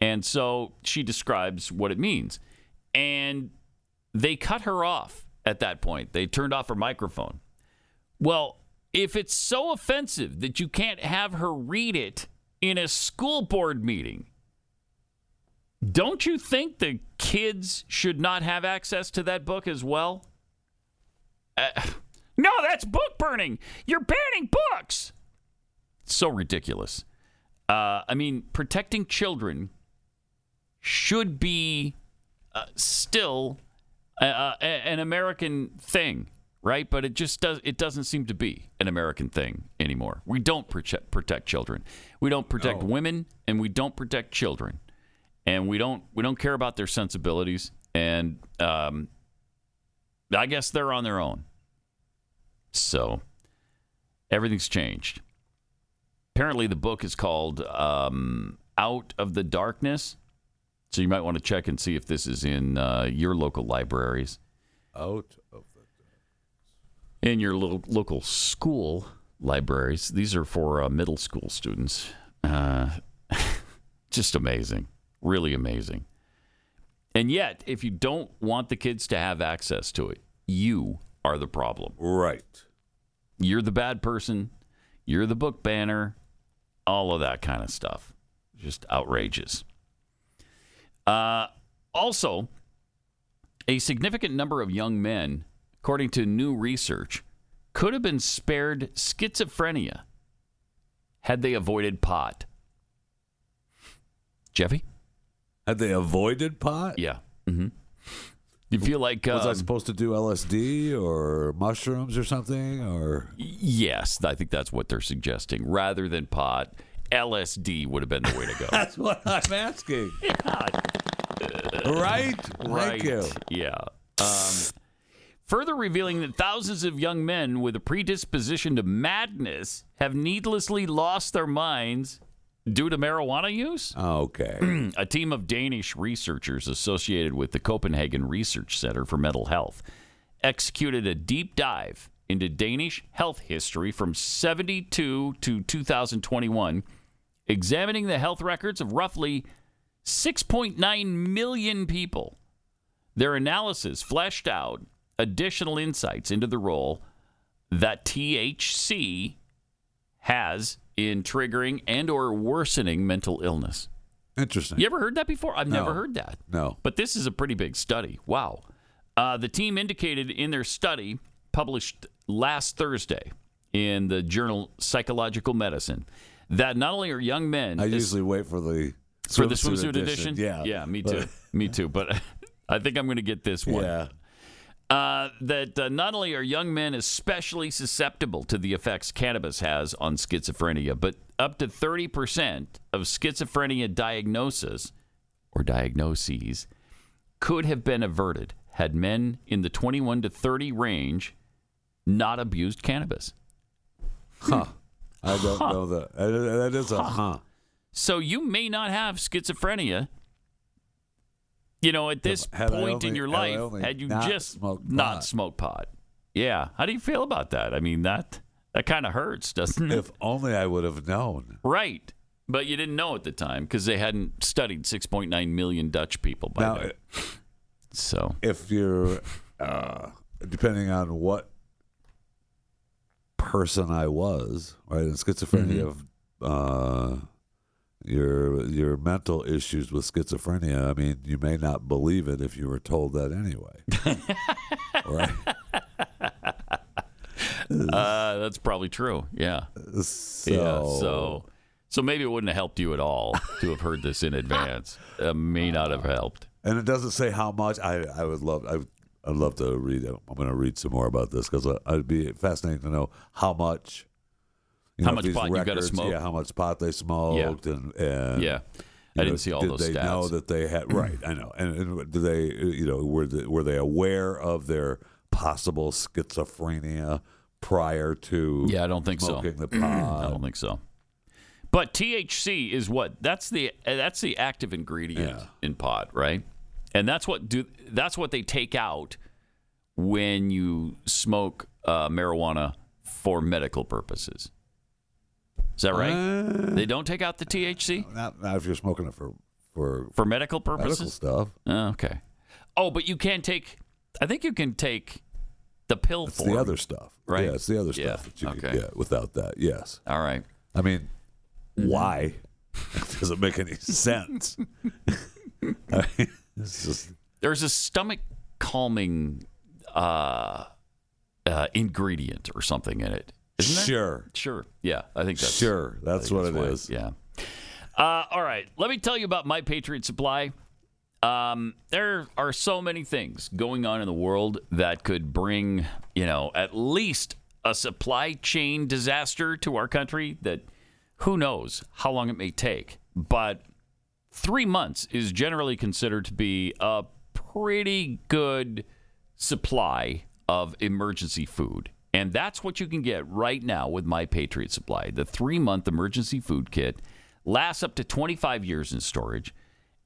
And so she describes what it means. And they cut her off at that point. They turned off her microphone. Well, if it's so offensive that you can't have her read it in a school board meeting, don't you think the kids should not have access to that book as well? Uh, no, that's book burning. You're banning books. So ridiculous. Uh, I mean, protecting children should be uh, still uh, uh, an American thing, right? But it just does. It doesn't seem to be an American thing anymore. We don't protect protect children. We don't protect No. women, and we don't protect children, and we don't we don't care about their sensibilities. And um, I guess they're on their own. So everything's changed. Apparently, the book is called um, "Out of the Darkness." So you might want to check and see if this is in uh, your local libraries. Out of in your little local school libraries. These are for uh, middle school students. Uh, (laughs) just amazing, really amazing. And yet, if you don't want the kids to have access to it, you are the problem. Right. You're the bad person. You're the book banner. All of that kind of stuff. Just outrageous. Uh, also, a significant number of young men, according to new research, could have been spared schizophrenia had they avoided pot. Jeffy? Had they avoided pot? Yeah. Mm-hmm. You feel like was I um, supposed to do LSD or mushrooms or something or Yes, I think that's what they're suggesting. Rather than pot, LSD would have been the way to go. (laughs) That's what I'm asking. (laughs) right? right. Thank you. Yeah. Um, further revealing that thousands of young men with a predisposition to madness have needlessly lost their minds due to marijuana use. (clears throat) Okay. (clears throat) a team of Danish researchers associated with the Copenhagen Research Center for Mental Health executed a deep dive into Danish health history from 72 to 2021, examining the health records of roughly 6.9 million people. Their analysis fleshed out additional insights into the role that THC has in triggering and or worsening mental illness. Interesting. You ever heard that before? I've never heard that. No. But this is a pretty big study. Wow. Uh, the team indicated in their study, published last Thursday in the journal Psychological Medicine, that not only are young men I usually wait for the for the swimsuit edition. Yeah. yeah, me too, me too. But (laughs) I think I'm going to get this one. Yeah. Uh, that uh, not only are young men especially susceptible to the effects cannabis has on schizophrenia, but up to 30% of schizophrenia diagnosis or diagnoses could have been averted had men in the 21 to 30 range not abused cannabis. Huh. I don't Huh. know that. That that is a huh. So you may not have schizophrenia. You know, at this Had point in your life, only had you not just smoked not pot. smoked pot. Yeah. How do you feel about that? I mean, that that kind of hurts, doesn't it? If only I would have known. right. But you didn't know at the time because they hadn't studied 6.9 million Dutch people by Now, then. So if you're, uh, depending on what person I was, right, in schizophrenia, of uh, your your mental issues with schizophrenia. I mean, you may not believe it if you were told that anyway, (laughs) right? uh, that's probably true. Yeah. So, Yeah. So so maybe it wouldn't have helped you at all to have heard this in advance. Uh, may not have helped. and it doesn't say how much. I I would love I. I'd love to read. I'm going to read some more about this because I'd be fascinating to know how much. How know, much pot you gotta smoke. Yeah, how much pot they smoked, and, and Yeah. you I didn't see all did those they know that they had (clears throat) right? I know. And, and do they, you know, were they, were they aware of their possible schizophrenia prior to? Yeah, I don't think so. smoking the (clears throat) I don't think so. But THC is what? That's the that's the active ingredient Yeah. in pot, right? And that's what do that's what they take out when you smoke uh, marijuana for medical purposes. Is that right? Uh, they don't take out the THC Not, not if you're smoking it for for for medical purposes. medical stuff. Oh, okay. Oh, but you can take. I think you can take the pill It's form. the other stuff, right? Yeah, it's the other Yeah, stuff that you okay. can get without that. Yes. All right. I mean, why? (laughs) Doesn't make any sense. (laughs) I mean, just There's a stomach calming uh, uh, ingredient or something in it. Isn't there? Sure. Sure. Yeah, I think that's Sure, that's think what it why. is. Yeah. Uh, all right. Let me tell you about My Patriot Supply. Um, there are so many things going on in the world that could bring, you know, at least a supply chain disaster to our country that who knows how long it may take. But three months is generally considered to be a pretty good supply of emergency food. And that's what you can get right now with My Patriot Supply. The three month emergency food kit lasts up to 25 years in storage.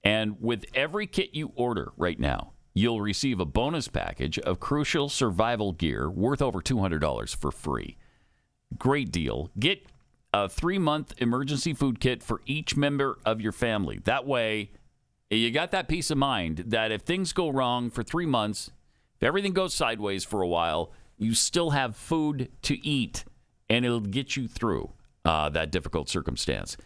And with every kit you order right now, you'll receive a bonus package of crucial survival gear worth over $200 for free. Great deal. Get a three month emergency food kit for each member of your family. That way, you got that peace of mind that if things go wrong for three months, if everything goes sideways for a while, you still have food to eat and it'll get you through uh, that difficult circumstance.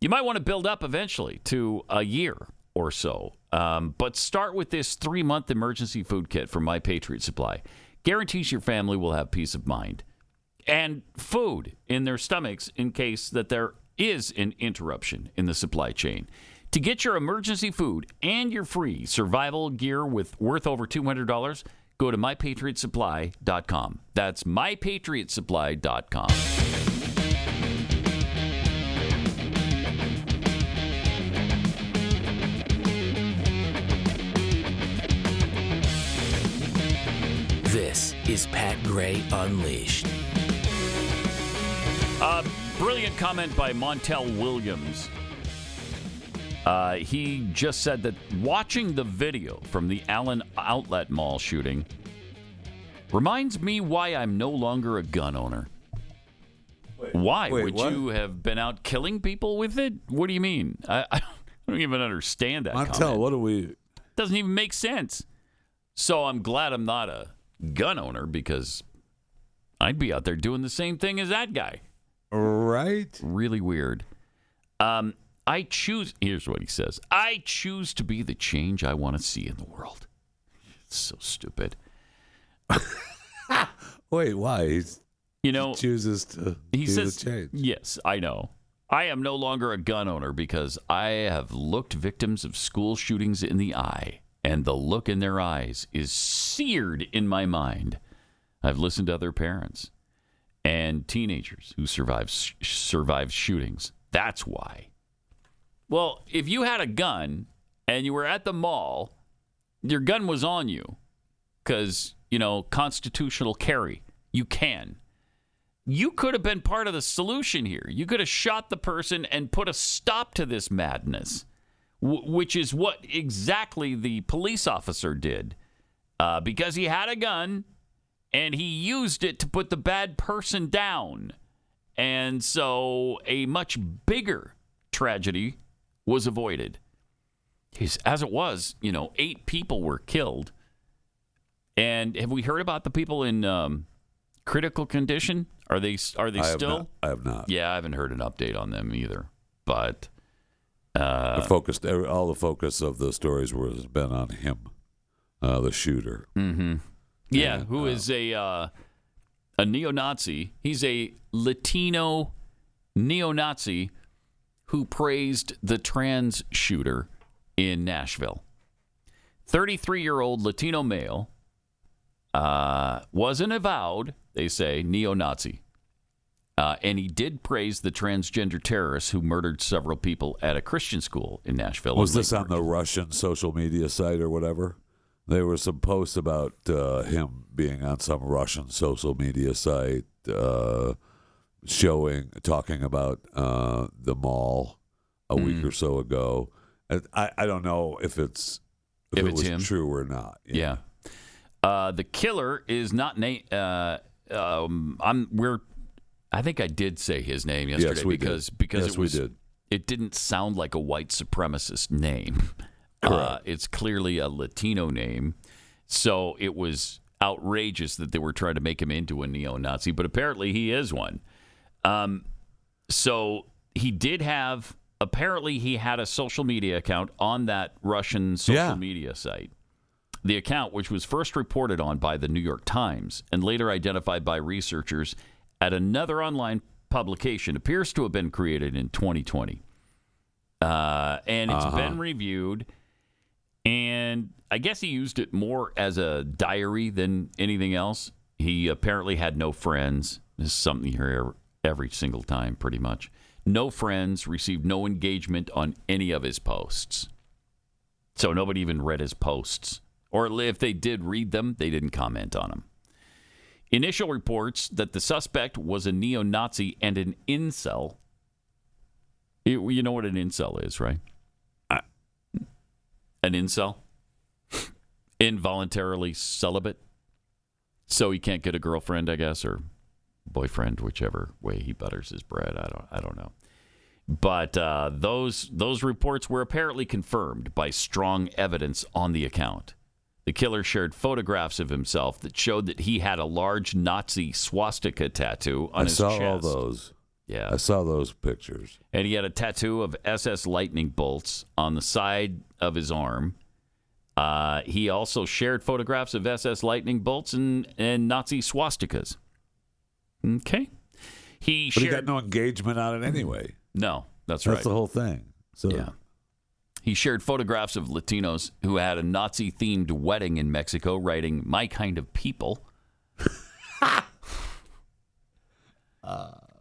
You might want to build up eventually to a year or so, um, but start with this three month emergency food kit from My Patriot Supply. Guarantees your family will have peace of mind and food in their stomachs in case that there is an interruption in the supply chain. To get your emergency food and your free survival gear with worth over $200, go to mypatriotsupply.com. That's mypatriotsupply.com. This is Pat Gray Unleashed. A brilliant comment by Montel Williams. Uh, he just said that watching the video from the Allen Outlet Mall shooting reminds me why I'm no longer a gun owner. why wait, would what? you have been out killing people with it? What do you mean? I, I don't even understand that. Comment. what do we? Doesn't even make sense. So I'm glad I'm not a gun owner because I'd be out there doing the same thing as that guy. Right? Really weird. Um, I choose. Here's what he says: I choose to be the change I want to see in the world. It's so stupid. (laughs) Wait, why? He's, You know, he chooses to he be says, the change. "Yes, I know. I am no longer a gun owner because I have looked victims of school shootings in the eye, and the look in their eyes is seared in my mind. I've listened to other parents and teenagers who survived survived shootings. That's why. Well, if you had a gun and you were at the mall, your gun was on you because you know constitutional carry. You can you could have been part of the solution here. You could have shot the person and put a stop to this madness, w- which is what exactly the police officer did uh, because he had a gun and he used it to put the bad person down. And so a much bigger tragedy was avoided. As it was, you know, eight people were killed. And have we heard about the people in um, critical condition? Are they are they I have still? not- I have not. Yeah, I haven't heard an update on them either. But uh, the focus, all the focus of the stories was been on him, uh, the shooter. hmm Yeah, And, who is a uh, a neo-Nazi? He's a Latino neo-Nazi who praised the trans shooter in Nashville. 33-year-old Latino male uh, was an avowed, they say, neo-Nazi. Uh, and he did praise the transgender terrorists who murdered several people at a Christian school in Nashville. Was in this on the Russian social media site or whatever? There were some posts about uh, him being on some Russian social media site, uh, showing, talking about uh, the mall a week Mm. or so ago. I, I don't know if it's if, If it it's was him? true or not. Yeah. Uh, the killer is not name. Uh, um, I'm. We're. I think I did say his name Yes, yesterday we did. because because Yes, it we was. did. It didn't sound like a white supremacist name. (laughs) Uh, it's clearly a Latino name, so it was outrageous that they were trying to make him into a neo-Nazi, but apparently he is one. Um, so he did have. Apparently, he had a social media account on that Russian social Yeah. media site. The account, which was first reported on by the New York Times and later identified by researchers at another online publication, appears to have been created in 2020. Uh, and it's Uh-huh. been reviewed. And I guess he used it more as a diary than anything else. He apparently had no friends. This is something you hear every single time, pretty much. No friends, received no engagement on any of his posts. So nobody even read his posts. Or if they did read them, they didn't comment on them. Initial reports that the suspect was a neo Nazi and an incel. You you know what an incel is, right? An incel? (laughs) Involuntarily celibate. So he can't get a girlfriend, I guess, or boyfriend, whichever way he butters his bread. I don't I don't know. But uh, those those reports were apparently confirmed by strong evidence on the account. The killer shared photographs of himself that showed that he had a large Nazi swastika tattoo on. I his saw chest. all those. Yeah. I saw those pictures. And he had a tattoo of SS lightning bolts on the side of his arm. Uh, he also shared photographs of SS lightning bolts and, and Nazi swastikas. Okay. He But he got no engagement on it anyway. no, that's, That's right. That's the whole thing. So Yeah. He shared photographs of Latinos who had a Nazi themed wedding in Mexico, writing, My kind of people. (laughs)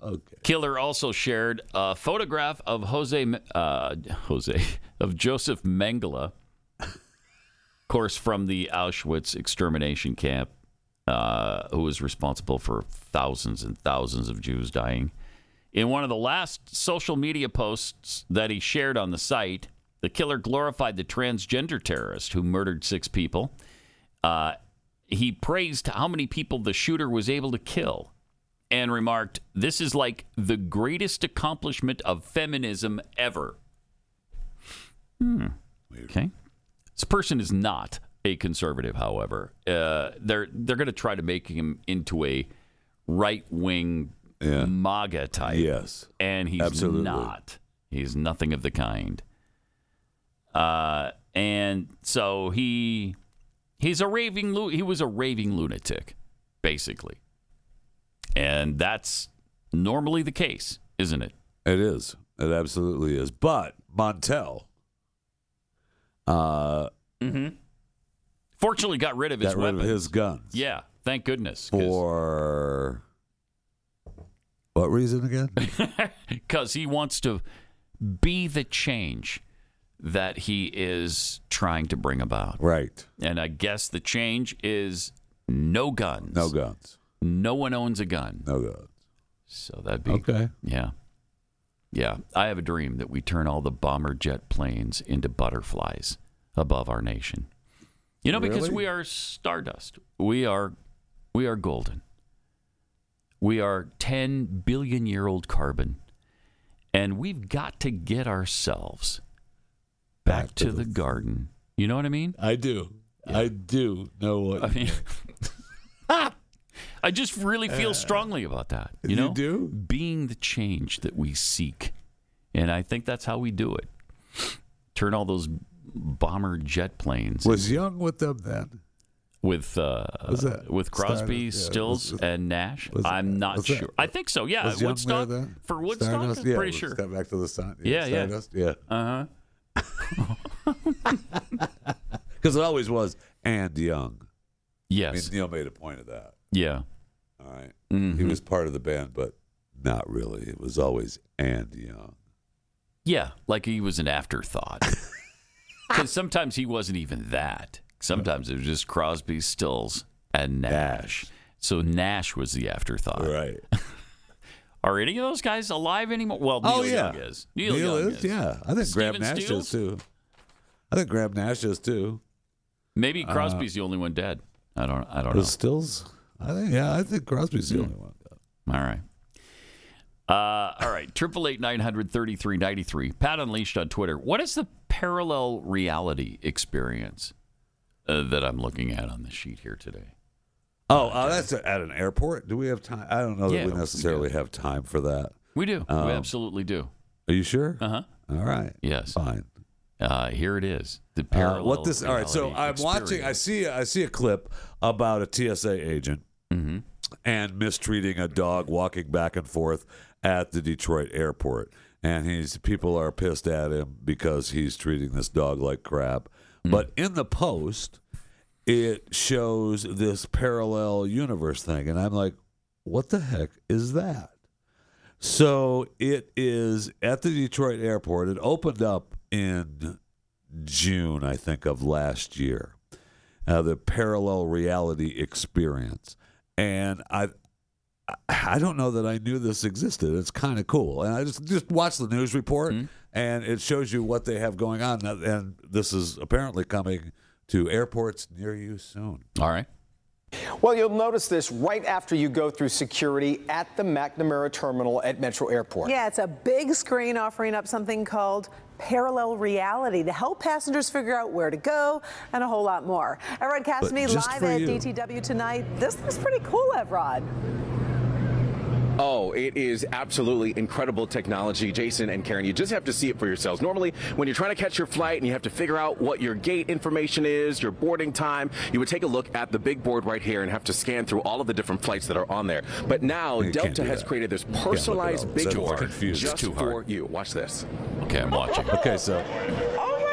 okay. Killer also shared a photograph of Jose, uh, Jose, (laughs) of Josef Mengele, of course, from the Auschwitz extermination camp, uh, who was responsible for thousands and thousands of Jews dying. In one of the last social media posts that he shared on the site, the killer glorified the transgender terrorist who murdered six people. Uh, he praised how many people the shooter was able to kill and remarked, This is like the greatest accomplishment of feminism ever. Hmm. Okay. This person is not a conservative, however. Uh, they're they're going to try to make him into a right wing MAGA type. Yes. And he's Absolutely. not. He's nothing of the kind. Uh, and so he he's a raving lu- he was a raving lunatic, basically. And that's normally the case, isn't it? It is. It absolutely is. But Montel, uh, Fortunately, got rid of his got rid weapons. of his guns Yeah, thank goodness. 'cause- for what reason again? (laughs) because he wants to be the change that he is trying to bring about. right. And I guess the change is no guns. No guns. No one owns a gun. No guns. So that'd be Okay. Yeah. Yeah. I have a dream that we turn all the bomber jet planes into butterflies above our nation. You know, because Really? we are stardust. We are we are golden. We are 10 billion year old carbon. And we've got to get ourselves back, to, the, garden. You know what I mean? I do. I do know what. I mean, (laughs) I just really feel uh, strongly about that. You You know, do? being the change that we seek, and I think that's how we do it. Turn all those bomber jet planes was Young with them then? with uh, with Crosby, Stardust? Yeah, Stills, was- and Nash. I'm not was that- sure. I think so. Yeah, was Woodstock for Woodstock. Stardust? I'm yeah, pretty sure. Step back to the sun. Yeah, yeah. Stardust? yeah. (laughs) Uh huh. Because it always was and Young. I Yes. mean, Neil made a point of that. Yeah. All right. Mhm. He was part of the band, but not really. It was always and Young. Yeah, like he was an afterthought. (laughs) (laughs) Because sometimes he wasn't even that. Sometimes it was just Crosby, Stills, and Nash. So Nash was the afterthought. Right. (laughs) Are any of those guys alive anymore? Well, Neil oh yeah, Young is. Neil, Young is. Yeah, I think Graham Nash Stills? is too. I think Graham Nash is too. Maybe uh, Crosby's the only one dead. I don't. I don't know. Stills? I think yeah. I think Crosby's the hmm. only one. All right. Uh, all right. Triple eight nine hundred thirty three ninety three. Pat Unleashed on Twitter. What is the parallel reality experience uh, that I'm looking at on the sheet here today? Oh, uh, that's at an airport. Do we have time? I don't know that Yeah, we we necessarily have time for that. We do. Um, we absolutely do. Are you sure? Uh huh. All right. Yes. Fine. Uh, here it is. The Uh, parallel. what this? All right. So I'm watching. I see. I see a clip about a TSA agent Mm-hmm. and mistreating a dog walking back and forth at the Detroit airport, and he's people are pissed at him because he's treating this dog like crap. Mm. But in the post, it shows this parallel universe thing, and I'm like, what the heck is that? So it is at the Detroit airport. It opened up in June, I think, of last year. Uh, the parallel reality experience, and I, I don't know that I knew this existed. It's kind of cool, and I just just watch the news report, mm-hmm. and it shows you what they have going on, and this is apparently coming to airports near you soon. All right. Well, you'll notice this right after you go through security at the McNamara terminal at Metro Airport. Yeah, it's a big screen offering up something called parallel reality to help passengers figure out where to go and a whole lot more. Evrod Cassimy just live at you. DTW tonight. This looks pretty cool, Evrod. Oh, it is absolutely incredible technology, Jason and Karen. You just have to see it for yourselves. Normally, when you're trying to catch your flight and you have to figure out what your gate information is, your boarding time, you would take a look at the big board right here and have to scan through all of the different flights that are on there. But now, You Delta has created this You can't look it personalized big board just for you. Watch this. Okay, I'm watching. Okay, so (laughs) oh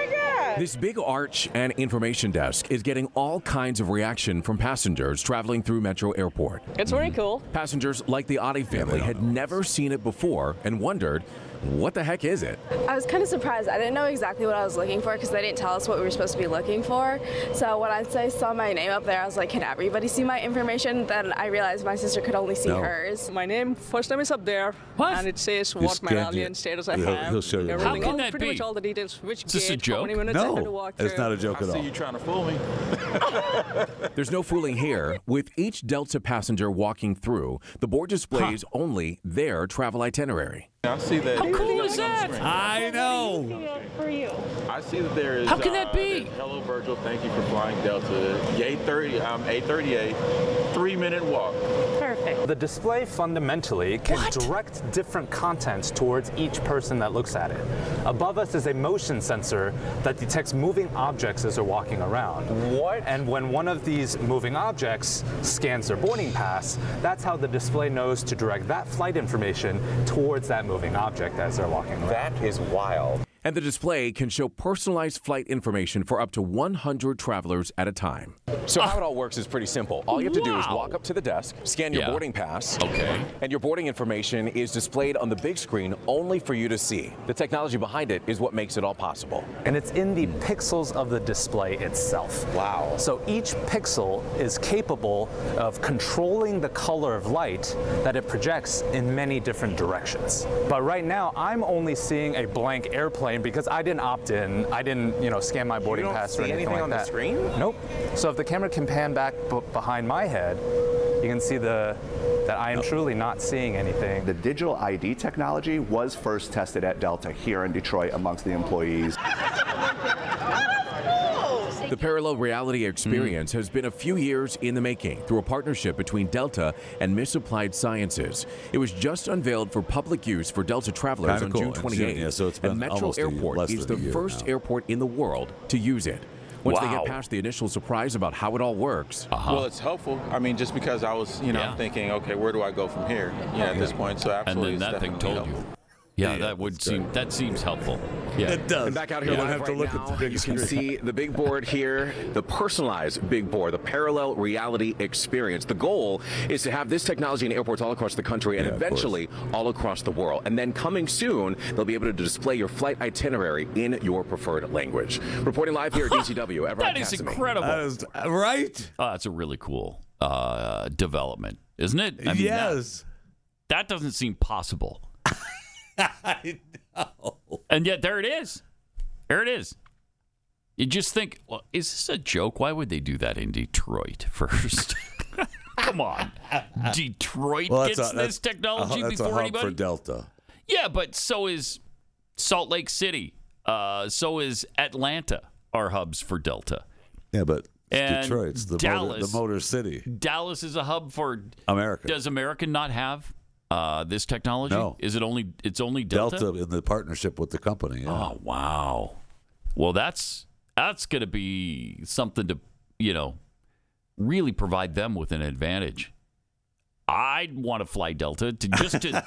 This big arch and information desk is getting all kinds of reaction from passengers traveling through Metro Airport. It's pretty mm. cool. Passengers like the Adi family had never seen it before and wondered, what the heck is it? I was kind of surprised. I didn't know exactly what I was looking for because they didn't tell us what we were supposed to be looking for. So when I say- saw my name up there, I was like, can everybody see my information? Then I realized my sister could only see No. hers. My name, first name is up there. And it says You what my scanned alien status I He'll- have. he'll show you. Everything, How can that pretty be? much all the details. Which Is this a gate, how many joke? minutes I had to no, it's not a joke at all. I see you trying to fool me. (laughs) There's no fooling here. With each Delta passenger walking through, the board displays only their travel itinerary. I see that. How cool is that? I know. For you. I see that there is. How can that uh, be? Hello, Virgil. Thank you for flying Delta. A30. I'm A38. Three minute walk. Perfect. The display fundamentally can direct different content towards each person that looks at it. Above us is a motion sensor that detects moving objects as they're walking around. What? And when one of these moving objects scans their boarding pass, that's how the display knows to direct that flight information towards that moving object as they're walking. That is wild. And the display can show personalized flight information for up to 100 travelers at a time. So how it all works is pretty simple. All you have to do is walk up to the desk, scan your Yeah. boarding pass. Okay. And your boarding information is displayed on the big screen only for you to see. The technology behind it is what makes it all possible. and it's in the pixels of the display itself. Wow. So each pixel is capable of controlling the color of light that it projects in many different directions. But right now, I'm only seeing a blank airplane because I didn't opt in. I didn't, you know, scan my boarding don't pass or anything, anything like on the screen? Nope. So if the camera can pan back b- behind my head, you can see the that I am truly not seeing anything. The digital ID technology was first tested at Delta here in Detroit amongst the employees. (laughs) The parallel reality experience has been a few years in the making through a partnership between Delta and Misapplied Sciences. It was just unveiled for public use for Delta travelers Kinda on cool. June In June, 28. yeah, so it's and been Metro almost a year- Airport less is the than a year first now. airport in the world to use it. Once they get past the initial surprise about how it all works, Uh-huh. Well, it's helpful. I mean, just because I was, you know, Yeah. thinking, okay, where do I go from here? You know, at this point. So absolutely, And absolutely, then it's that thing definitely told you. Helpful. Yeah, that would seem that seems helpful. Yeah, It does. And back out here You don't live have to look now, at the big you can see the big board here, the personalized big board, the parallel reality experience. The goal is to have this technology in airports all across the country and Yeah, eventually all across the world. And then coming soon, they'll be able to display your flight itinerary in your preferred language. Reporting live here at (laughs) DTW, Evrod that is Cassimy. incredible. That is right. Oh, that's a really cool uh, development, isn't it? I mean, that- yes. that doesn't seem possible. (laughs) (laughs) I know. And yet there it is. There it is. You just think, well, is this a joke? Why would they do that in Detroit first? (laughs) Come on. Detroit Well, gets a, this technology a, that's a before hub anybody? for Delta. yeah, but so is Salt Lake City. Uh, so is Atlanta are hubs for Delta. Yeah, but And Detroit's the motor, the motor city. Dallas is a hub for America. Does America not have uh, this technology? No. Is it only it's only Delta? Delta in the partnership with the company. Yeah. Oh wow. Well, that's that's going to be something to you know really provide them with an advantage. I'd want to fly Delta to just to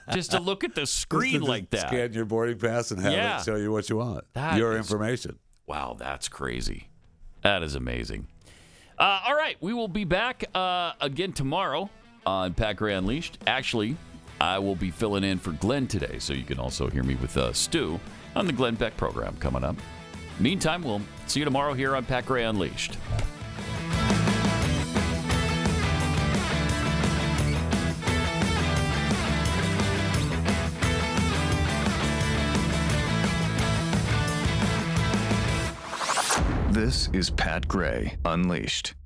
(laughs) just to look at the screen like that. Scan your boarding pass and have Yeah. it show you what you want. That your is- information. Wow, that's crazy. That is amazing. Uh, all right, we will be back uh, again tomorrow on Pat Gray Unleashed. Actually, I will be filling in for Glenn today, so you can also hear me with uh, Stu on the Glenn Beck program coming up. Meantime, we'll see you tomorrow here on Pat Gray Unleashed. This is Pat Gray Unleashed.